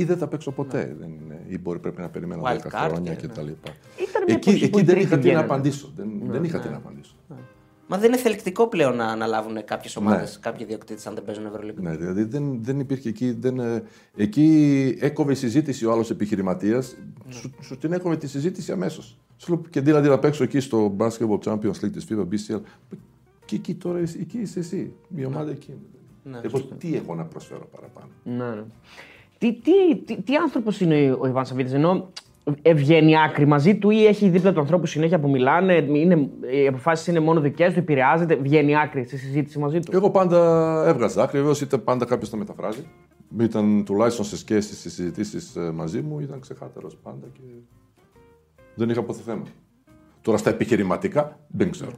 [SPEAKER 5] Ή δεν θα παίξω ποτέ. Δεν είναι, ή μπορεί πρέπει να περιμένω
[SPEAKER 4] Wild
[SPEAKER 5] 10
[SPEAKER 4] card
[SPEAKER 5] χρόνια
[SPEAKER 4] και-
[SPEAKER 5] κτλ.
[SPEAKER 6] Ήταν μια
[SPEAKER 5] Εκεί,
[SPEAKER 6] εποχή που
[SPEAKER 5] εκεί
[SPEAKER 6] οι
[SPEAKER 5] δεν
[SPEAKER 6] τρίτοι
[SPEAKER 5] είχα τι να
[SPEAKER 6] βγαίνανε.
[SPEAKER 5] απαντήσω. Δεν, δεν είχα τι να απαντήσω.
[SPEAKER 4] Μα δεν είναι θελκτικό πλέον να αναλάβουν κάποιες ομάδες,
[SPEAKER 5] Ναι.
[SPEAKER 4] κάποιοι ιδιοκτήτες αν δεν παίζουν Ευρωλίγα.
[SPEAKER 5] Ναι, δηλαδή δεν, δεν υπήρχε εκεί. Δεν, ε, εκεί έκοβε η συζήτηση ο άλλος επιχειρηματίας. Σου, σου την έκοβε τη συζήτηση αμέσως. Σου λέω και δηλαδή να παίξω εκεί στο Basketball Champions League της FIBA BCL. Και εκεί τώρα εσύ- εκεί είσαι εσύ. Η ομάδα εκεί είναι.
[SPEAKER 4] Ναι,
[SPEAKER 5] Εγώ τι έχω να προσφέρω παραπάνω;
[SPEAKER 6] Ναι, ναι. Τι, τι, τι, τι άνθρωπος είναι ο Ιβάν Σαββίδης, ενώ ε, βγαίνει άκρη μαζί του ή έχει δίπλα του ανθρώπους συνέχεια που μιλάνε, είναι, οι αποφάσεις είναι μόνο δικές του, επηρεάζεται, βγαίνει άκρη στη συζήτηση μαζί του;
[SPEAKER 5] Εγώ πάντα έβγαζα άκρη. Βεβαίως ήταν πάντα κάποιος να μεταφράζει. Ήταν τουλάχιστον σε σχέση στις συζητήσεις μαζί μου, ήταν ξεκάθαρος πάντα και δεν είχα ποτέ θέμα. Τώρα στα επιχειρηματικά δεν ξέρω.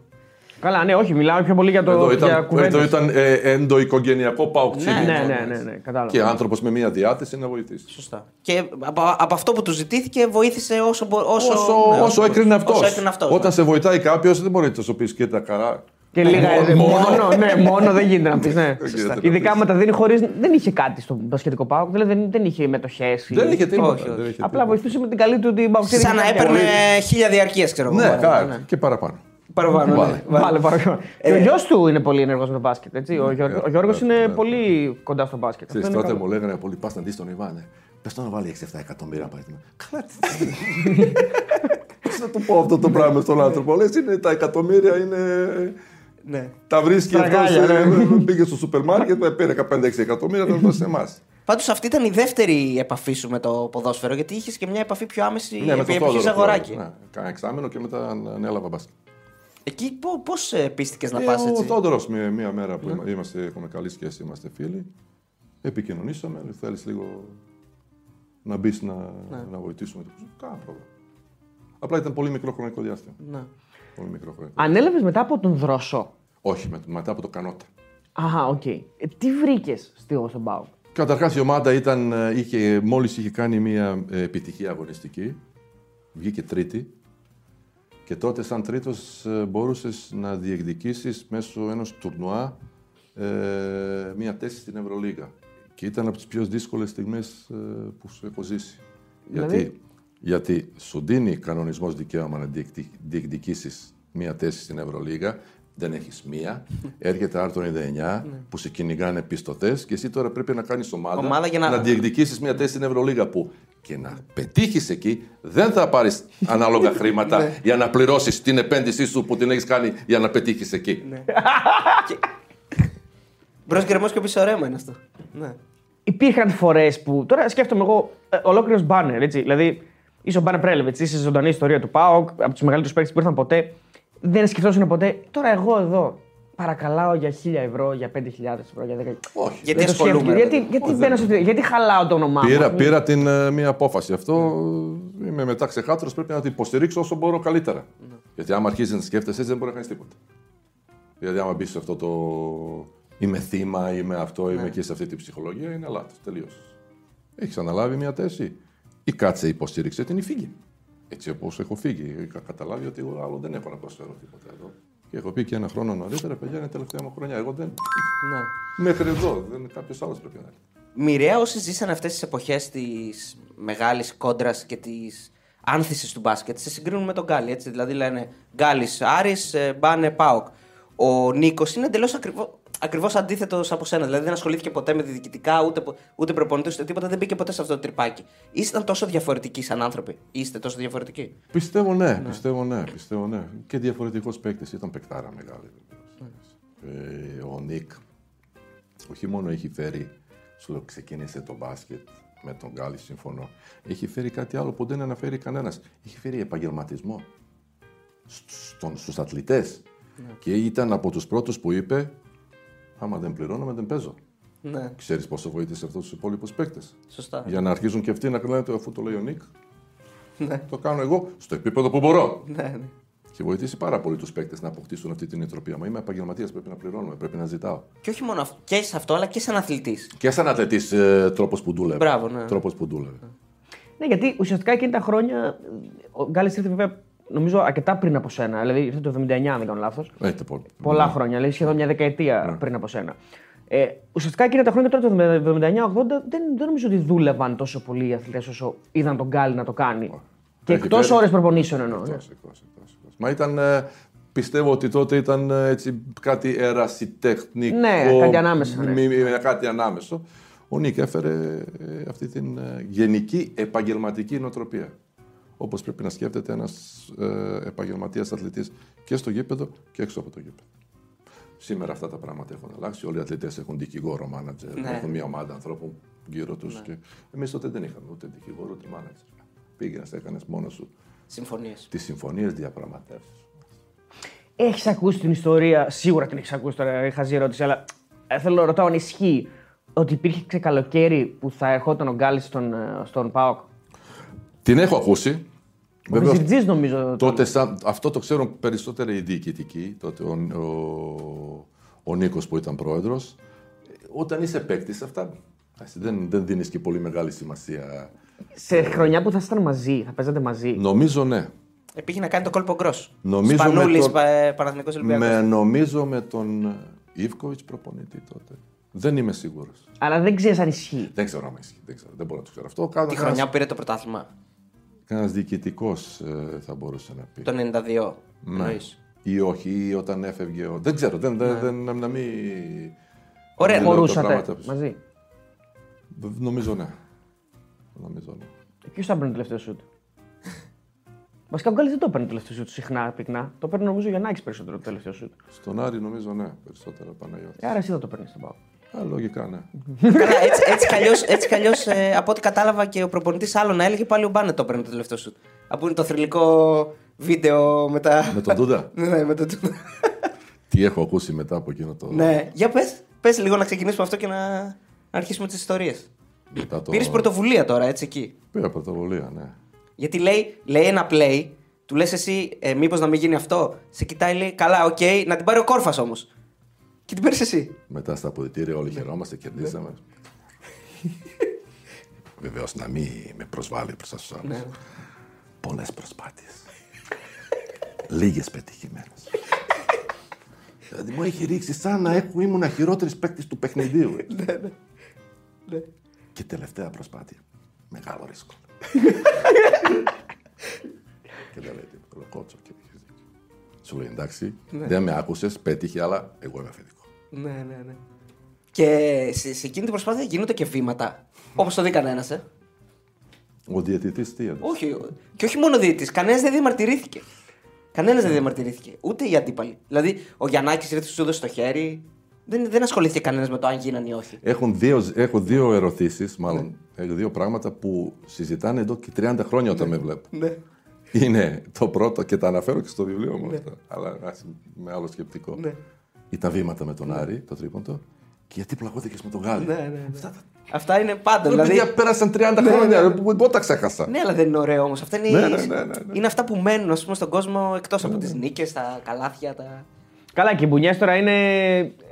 [SPEAKER 6] Καλά, ναι, όχι, μιλάω πιο πολύ για το
[SPEAKER 5] Εδώ
[SPEAKER 6] για
[SPEAKER 5] ήταν,
[SPEAKER 6] κουβέντες.
[SPEAKER 5] εδώ ήταν ε, ενδοοικογενειακό παουξίδι.
[SPEAKER 6] Ναι, ναι, ναι, ναι, ναι, κατάλαβα.
[SPEAKER 5] Και άνθρωπος με μία διάθεση να βοηθήσει.
[SPEAKER 4] Σωστά. Και από, από αυτό που του ζητήθηκε βοήθησε όσο, μπο- όσο,
[SPEAKER 5] Όσο,
[SPEAKER 4] ναι,
[SPEAKER 5] όσο έκρινε αυτός.
[SPEAKER 4] Όσο έκρινε αυτός,
[SPEAKER 5] Όταν
[SPEAKER 4] ναι.
[SPEAKER 5] σε βοηθάει κάποιος, δεν μπορεί να σου πεις και τα καρά.
[SPEAKER 6] Και λίγα.
[SPEAKER 5] Μόνο-
[SPEAKER 6] ε, μόνο, ναι, μόνο δεν γίνεται να πεις. Ναι.
[SPEAKER 5] γίνεται να
[SPEAKER 6] Ειδικά
[SPEAKER 5] πεις.
[SPEAKER 6] με τα δίνει χωρί. Δεν είχε κάτι στο μπασκετικό πάγκο, δηλαδή δεν, δεν είχε μετοχές.
[SPEAKER 5] Δεν είχε τίποτα.
[SPEAKER 4] όχι, όχι.
[SPEAKER 5] δεν είχε
[SPEAKER 6] Απλά
[SPEAKER 5] τίποτα.
[SPEAKER 6] βοηθούσε με την καλή του την παγκοσμία.
[SPEAKER 4] Σαν να έπαιρνε χίλια διαρκεία, ξέρω εγώ.
[SPEAKER 5] Ναι,
[SPEAKER 4] Πάρα,
[SPEAKER 5] κάτι. Και παραπάνω.
[SPEAKER 4] Παραπάνω.
[SPEAKER 5] Βάλε.
[SPEAKER 4] ναι.
[SPEAKER 6] Βάλε παρακαλώ. Και ο γιος του είναι πολύ ενεργός με το μπάσκετ. Έτσι. Ο, Γιώργο
[SPEAKER 5] ε,
[SPEAKER 6] ο Γιώργος
[SPEAKER 5] ε,
[SPEAKER 6] είναι
[SPEAKER 5] ε,
[SPEAKER 6] πολύ κοντά στο μπάσκετ.
[SPEAKER 5] Ξέρεις,
[SPEAKER 6] Αυτό είναι
[SPEAKER 5] τότε
[SPEAKER 6] καλό.
[SPEAKER 5] μου λέγανε πολύ, πας να δεις τον Ιβάν. Πες το να βάλει 6-7 εκατομμύρια παράδειγμα. Καλά, τι. *laughs* Πώς να του πω αυτό το πράγμα στον άνθρωπο. Λες, είναι τα εκατομμύρια είναι.
[SPEAKER 4] Ναι.
[SPEAKER 5] Τα βρίσκει αυτός.
[SPEAKER 6] Τραγάλια, ναι.
[SPEAKER 5] Πήγε στο σούπερ μάρκετ, πήρε 15-6 εκατομμύρια, θα τα δώσει σε εμάς.
[SPEAKER 4] Πάντως αυτή ήταν η δεύτερη επαφή σου με το ποδόσφαιρο, γιατί είχες και μια επαφή πιο άμεση
[SPEAKER 5] Ναι, με
[SPEAKER 4] επί
[SPEAKER 5] το
[SPEAKER 4] εποχής
[SPEAKER 5] Θόδωρο.
[SPEAKER 4] Αγοράκη.
[SPEAKER 5] Ναι, κάνα εξάμενο και μετά ανέλαβα μπάσκετ.
[SPEAKER 4] Εκεί πώς πείστηκες να
[SPEAKER 5] Ε,
[SPEAKER 4] πας
[SPEAKER 5] Ο
[SPEAKER 4] έτσι;
[SPEAKER 5] Θόδωρος, μία, μία μέρα που είμα- είμαστε, έχουμε καλή σχέση, είμαστε φίλοι. Επικοινωνήσαμε, θέλεις λίγο να μπεις να, να βοηθήσουμε. Κάνα πρόβλημα. Απλά ήταν πολύ μικρό χρονικό διάστημα.
[SPEAKER 4] Ναι.
[SPEAKER 5] Πολύ μικρό χρονικό.
[SPEAKER 6] Ανέλαβες μετά από τον Δρόσο;
[SPEAKER 5] Όχι, με- μετά από το Κανότα.
[SPEAKER 6] Αχα, οκ. Ε, τι βρήκες στον ΠΑΟΚ.
[SPEAKER 5] Καταρχάς η ομάδα ήταν, ε, είχε, μόλις είχε κάνει μια ε, επιτυχία αγωνιστική, βγήκε τρίτη και τότε σαν τρίτος ε, μπορούσες να διεκδικήσεις μέσω ενός τουρνουά ε, μια θέση στην Ευρωλίγα. Και ήταν από τις πιο δύσκολες στιγμές ε, που σου έχω ζήσει.
[SPEAKER 6] Δηλαδή;
[SPEAKER 5] Γιατί, γιατί σου δίνει κανονισμός δικαίωμα να διεκδι- διεκδικήσεις μια θέση στην Ευρωλίγα, δεν έχεις μία, *laughs* έρχεται άρθρο 99 που σε κυνηγάνε πιστωτέ και εσύ τώρα πρέπει να κάνεις ομάδα,
[SPEAKER 4] Ομάδα για να-
[SPEAKER 5] να διεκδικήσεις μια θέση στην Ευρωλίγα που και να πετύχεις εκεί δεν θα πάρεις ανάλογα *laughs* χρήματα για να πληρώσεις την επένδυσή σου που την έχεις κάνει για να πετύχεις εκεί.
[SPEAKER 4] Μπρος γκρεμό και πίσω ρέμα είναι αυτό. Ναι.
[SPEAKER 6] Υπήρχαν φορές που. Τώρα σκέφτομαι εγώ ε, ολόκληρος μπάνερ. Έτσι. Δηλαδή, είσαι ο Μπάνερ Πρέλεβιτς, είσαι στη ζωντανή ιστορία του ΠΑΟΚ, από τους μεγαλύτερους παίκτες που ήρθαν ποτέ. Δεν σκεφτόσουν ποτέ. Τώρα εγώ εδώ παρακαλάω για 1000 ευρώ, για 5.000 ευρώ, για 10.
[SPEAKER 5] Όχι.
[SPEAKER 4] Γιατί
[SPEAKER 6] Δεν το
[SPEAKER 4] ασχολούμαι.
[SPEAKER 6] σκέφτομαι.
[SPEAKER 4] ρε
[SPEAKER 6] Γιατί,
[SPEAKER 4] παιδί.
[SPEAKER 6] γιατί, μπαίνω σε αυτή- γιατί χαλάω το όνομά μου.
[SPEAKER 5] Πήρα,
[SPEAKER 6] ας πούμε.
[SPEAKER 5] πήρα την, ε, μία απόφαση. Αυτό ε, είμαι μετά ξεχάτρο. Πρέπει να την υποστηρίξω όσο μπορώ καλύτερα. Γιατί άμα αρχίζεις να σκέφτεσαι έτσι, δεν μπορεί να κάνεις τίποτα. Δηλαδή, άμα μπεις σε αυτό το. Είμαι θύμα, είμαι αυτό, είμαι και σε αυτή την ψυχολογία, είναι λάθος. Τελείω. Έχεις αναλάβει μια θέση. Ή κάτσε, υποστήριξε την ή φύγει. Έτσι όπως έχω φύγει. Είχα καταλάβει ότι εγώ άλλο δεν έχω να προσφέρω τίποτα εδώ. Και έχω πει και ένα χρόνο νωρίτερα, παιδιά, είναι η τελευταία μου χρονιά. Εγώ δεν.
[SPEAKER 4] Ναι.
[SPEAKER 5] Μέχρι εδώ. Δεν κάποιος άλλος πρέπει να έρθει.
[SPEAKER 4] Μοιραία όσοι ζήσαν αυτές τις εποχές της μεγάλης κόντρας και της άνθησης του μπάσκετ σε συγκρίνουν με τον Γκάλη. Έτσι. Δηλαδή λένε Γκάλης Άρης, Μπάνε ΠΑΟΚ. Ο Νίκος είναι εντελώς ακριβώ. Ακριβώς αντίθετος από σένα. Δηλαδή δεν ασχολήθηκε ποτέ με διοικητικά, ούτε, ούτε προπονητής, ούτε τίποτα. Δεν μπήκε ποτέ σε αυτό το τριπάκι. Ήσταν τόσο διαφορετικοί σαν άνθρωποι. Είστε τόσο διαφορετικοί;
[SPEAKER 5] Πιστεύω ναι, πιστεύω ναι, πιστεύω ναι. Και διαφορετικός παίκτης. Ήταν παικτάρα μεγάλη. βεβαίως. Ε, ο Νίκ, όχι μόνο έχει φέρει, σου λέω, ξεκίνησε το μπάσκετ με τον Γκάλι, συμφωνώ. Έχει φέρει κάτι άλλο που δεν αναφέρει κανένας. Έχει φέρει επαγγελματισμό στον, στους αθλητές. Και ήταν από τους πρώτους που είπε, άμα δεν πληρώνομαι δεν παίζω.
[SPEAKER 4] Ναι,
[SPEAKER 5] Ξέρεις πόσο βοήθησε αυτό τους υπόλοιπους παίκτες;
[SPEAKER 4] σωστά.
[SPEAKER 5] Για να αρχίζουν και αυτοί να κλαίνουν αφού το λέει ο Νίκ.
[SPEAKER 4] Ναι.
[SPEAKER 5] Το κάνω εγώ στο επίπεδο που μπορώ.
[SPEAKER 4] Ναι, ναι.
[SPEAKER 5] Και βοηθήσει πάρα πολύ τους παίκτες να αποκτήσουν αυτή την νοοτροπία. Μα είμαι επαγγελματίας, πρέπει να πληρώνουμε, πρέπει να ζητάω.
[SPEAKER 4] Και όχι μόνο αυτό, και σε αυτό, αλλά και σαν αθλητής.
[SPEAKER 5] Και σαν αθλητής ε, τρόπος που δούλευε.
[SPEAKER 4] Μπράβο, ναι.
[SPEAKER 5] Τρόπος που δούλευε.
[SPEAKER 6] Ναι, γιατί ουσιαστικά εκείνη τα χρόνια ο Γκάλης ήρθε βέβαια νομίζω αρκετά πριν από σένα. Δηλαδή ήρθε το 79, αν δεν κάνω λάθος.
[SPEAKER 5] Έχετε πολύ.
[SPEAKER 6] Πολλά
[SPEAKER 5] Ναι.
[SPEAKER 6] χρόνια, δηλαδή σχεδόν μια δεκαετία πριν από σένα. Ε, ουσιαστικά εκείνα τα χρόνια τώρα το 79-80 δεν, δεν νομίζω ότι δούλευαν τόσο πολύ οι αθλητές όσο είδαν τον Γκάλη να το κάνει. Και
[SPEAKER 5] Έχει
[SPEAKER 6] εκτός
[SPEAKER 5] φέρει-
[SPEAKER 6] ώρες προπονήσεων εννοώ. ναι.
[SPEAKER 5] Εκτός, εκτός, εκτός, εκτός. Μα ήταν, ε, πιστεύω ότι τότε ήταν ε, έτσι κάτι ερασιτεχνικό.
[SPEAKER 6] Ναι, κάτι ανάμεσα, ναι.
[SPEAKER 5] μη- μη- κάτι ανάμεσο. Ο Νίκ έφερε ε, αυτή την ε, γενική επαγγελματική νοοτροπία. Όπως πρέπει να σκέφτεται ένας ε, επαγγελματίας αθλητής και στο γήπεδο και έξω από το γήπεδο. Σήμερα αυτά τα πράγματα έχουν αλλάξει. Όλοι οι αθλητές έχουν δικηγόρο, μάνατζερ,
[SPEAKER 4] Ναι.
[SPEAKER 5] έχουν μια ομάδα ανθρώπων γύρω τους. Και... Εμείς τότε δεν είχαμε ούτε δικηγόρο ούτε μάνατζερ. Πήγαινες, έκανες μόνος σου
[SPEAKER 4] Συμφωνίες.
[SPEAKER 5] τις συμφωνίες διαπραγματεύσεις.
[SPEAKER 6] Έχεις ακούσει την ιστορία, σίγουρα την έχεις ακούσει τώρα, είχα χαζή ερώτηση, αλλά ε, θέλω να ρωτάω αν ισχύει ότι υπήρχε ξεκαλοκαίρι που θα ερχόταν ο Γκάλης στον, ε, στον ΠΑΟΚ;
[SPEAKER 5] Την έχω ακούσει.
[SPEAKER 6] Ο
[SPEAKER 5] Βεβαίως,
[SPEAKER 6] Βυζιρτζής νομίζω.
[SPEAKER 5] τότε σαν, αυτό το ξέρουν περισσότερο οι διοικητικοί. Τότε ο, ο, ο Νίκος που ήταν πρόεδρος. Όταν είσαι παίκτης, αυτά εντάξει, δεν, δεν δίνεις και πολύ μεγάλη σημασία.
[SPEAKER 6] Σε χρονιά που θα ήσασταν μαζί, θα παίζατε μαζί.
[SPEAKER 5] Νομίζω ναι.
[SPEAKER 4] Ε, Πήγε να κάνει το κόλπο γκρό.
[SPEAKER 5] Νομίζω
[SPEAKER 4] Σπανούλης,
[SPEAKER 5] με τον-
[SPEAKER 4] Παναθυνικό Ολυμπιακός.
[SPEAKER 5] Με, νομίζω με τον Ιβκοβιτς προπονητή τότε. Δεν είμαι σίγουρος.
[SPEAKER 6] Αλλά δεν ξέρεις αν ισχύει.
[SPEAKER 5] Δεν ξέρω αν ισχύει. Δεν, ξέρω, δεν μπορώ να το ξέρω αυτό. Κάνω
[SPEAKER 4] Τη χρονιά που πήρε το πρωτάθλημα;
[SPEAKER 5] Ένα διοικητικός θα μπορούσε να πει.
[SPEAKER 4] Το 92.
[SPEAKER 5] Ναι.
[SPEAKER 4] εννοείς.
[SPEAKER 5] Ή όχι, ή όταν έφευγε. Ο... Δεν ξέρω, δεν, δεν, δεν, να, να μην.
[SPEAKER 4] Ωραία,
[SPEAKER 5] να μην λέω τα
[SPEAKER 6] Μπορούσατε
[SPEAKER 5] πράγματα.
[SPEAKER 6] μαζί.
[SPEAKER 5] Νομίζω ναι. Νομίζω ναι.
[SPEAKER 6] Ποιος θα παίρνει το τελευταίο σουτ; Βασικά ο Γκάλης δεν το παίρνει το τελευταίο σουτ συχνά, πυκνά. Το παίρνει νομίζω για να έχεις περισσότερο το τελευταίο σουτ.
[SPEAKER 5] Στον Άρη νομίζω ναι, περισσότερα Παναγιώτης.
[SPEAKER 6] Ε, άρα εσύ θα το παίρνεις στον ΠΑΟΚ.
[SPEAKER 5] Α, λογικά ναι.
[SPEAKER 4] Καλά, έτσι, έτσι κι αλλιώς, έτσι κι αλλιώς, ε, από ό,τι κατάλαβα και ο προπονητής άλλο να έλεγε πάλι ο Μπάνετ το παίρνει το τελευταίο σου. Από είναι το θρυλικό βίντεο με τα.
[SPEAKER 5] Με τον Τούδα.
[SPEAKER 4] ναι, *laughs* ναι, με τον Τούδα.
[SPEAKER 5] Τι έχω ακούσει μετά από εκείνο το.
[SPEAKER 4] ναι, για πες. Πες λίγο να ξεκινήσουμε αυτό και να, να αρχίσουμε τις ιστορίες.
[SPEAKER 5] Μετά το...
[SPEAKER 4] Πήρες πρωτοβουλία τώρα, έτσι εκεί.
[SPEAKER 5] Πήρα πρωτοβουλία, ναι.
[SPEAKER 4] Γιατί λέει, λέει ένα play, του λες εσύ, ε, μήπως να μην γίνει αυτό; Σε κοιτάει, λέει, καλά, οκ, να την πάρει ο Κόρφας όμως. Και την παίρνει εσύ.
[SPEAKER 5] Μετά στα αποδυτήρια όλοι χαιρόμαστε, κερδίσαμε. Βεβαίως να μην με προσβάλλει μπροστά στου άλλους.
[SPEAKER 4] Ναι.
[SPEAKER 5] Πολλές προσπάθειες. Λίγες πετυχημένες. δηλαδή μου έχει ρίξει σαν να έχω, ήμουν χειρότερη παίκτης του παιχνιδίου.
[SPEAKER 4] Ναι,
[SPEAKER 5] Και τελευταία προσπάθεια. Μεγάλο ρίσκο. και δεν λέει τίποτα. Λέω, Κότσο και έχεις δίκιο. Σου λέει εντάξει, δεν με άκουσες, πέτυχε, αλλά εγώ είμαι αφεντικός.
[SPEAKER 4] Ναι, ναι, ναι. Και σε, σε εκείνη την προσπάθεια γίνονται και βήματα. Όπως το δει κανένας, ε.
[SPEAKER 5] Ο διαιτητής τι έδωσε;
[SPEAKER 4] Όχι, και όχι μόνο διαιτητής. Κανένας δεν διαμαρτυρήθηκε. Κανένας δεν διαμαρτυρήθηκε. Ούτε οι αντίπαλοι. Δηλαδή, ο Γιαννάκης ήρθε σου έδωσε το χέρι. Δεν, δεν ασχολήθηκε κανένας με το αν γίνανε ή όχι.
[SPEAKER 5] Έχουν δύο, έχω δύο ερωτήσεις, μάλλον έχω δύο πράγματα που συζητάνε εδώ και 30 χρόνια όταν με βλέπουν.
[SPEAKER 4] Ναι.
[SPEAKER 5] Είναι το πρώτο και τα αναφέρω και στο βιβλίο μου αυτά. Αλλά ας, με άλλο σκεπτικό.
[SPEAKER 4] Ναι.
[SPEAKER 5] Ή τα βήματα με τον Άρη, το τρίποντο. Και γιατί πλαγώθηκε με τον Γάλλη;
[SPEAKER 4] Ναι, ναι, ναι. Αυτά είναι πάντα.
[SPEAKER 5] Δηλαδή...
[SPEAKER 4] Δηλαδή,
[SPEAKER 5] πέρασαν 30 χρόνια, ναι. πότε τα ξέχασα.
[SPEAKER 4] ναι, αλλά δεν είναι ωραίο όμως. Αυτά είναι,
[SPEAKER 5] Ναι,
[SPEAKER 4] οι-
[SPEAKER 5] ναι, ναι, ναι, ναι.
[SPEAKER 4] είναι αυτά που μένουν ας πούμε, στον κόσμο εκτός από τις νίκες, τα καλάθια. Τα...
[SPEAKER 6] Καλά, και οι μπουνιές τώρα είναι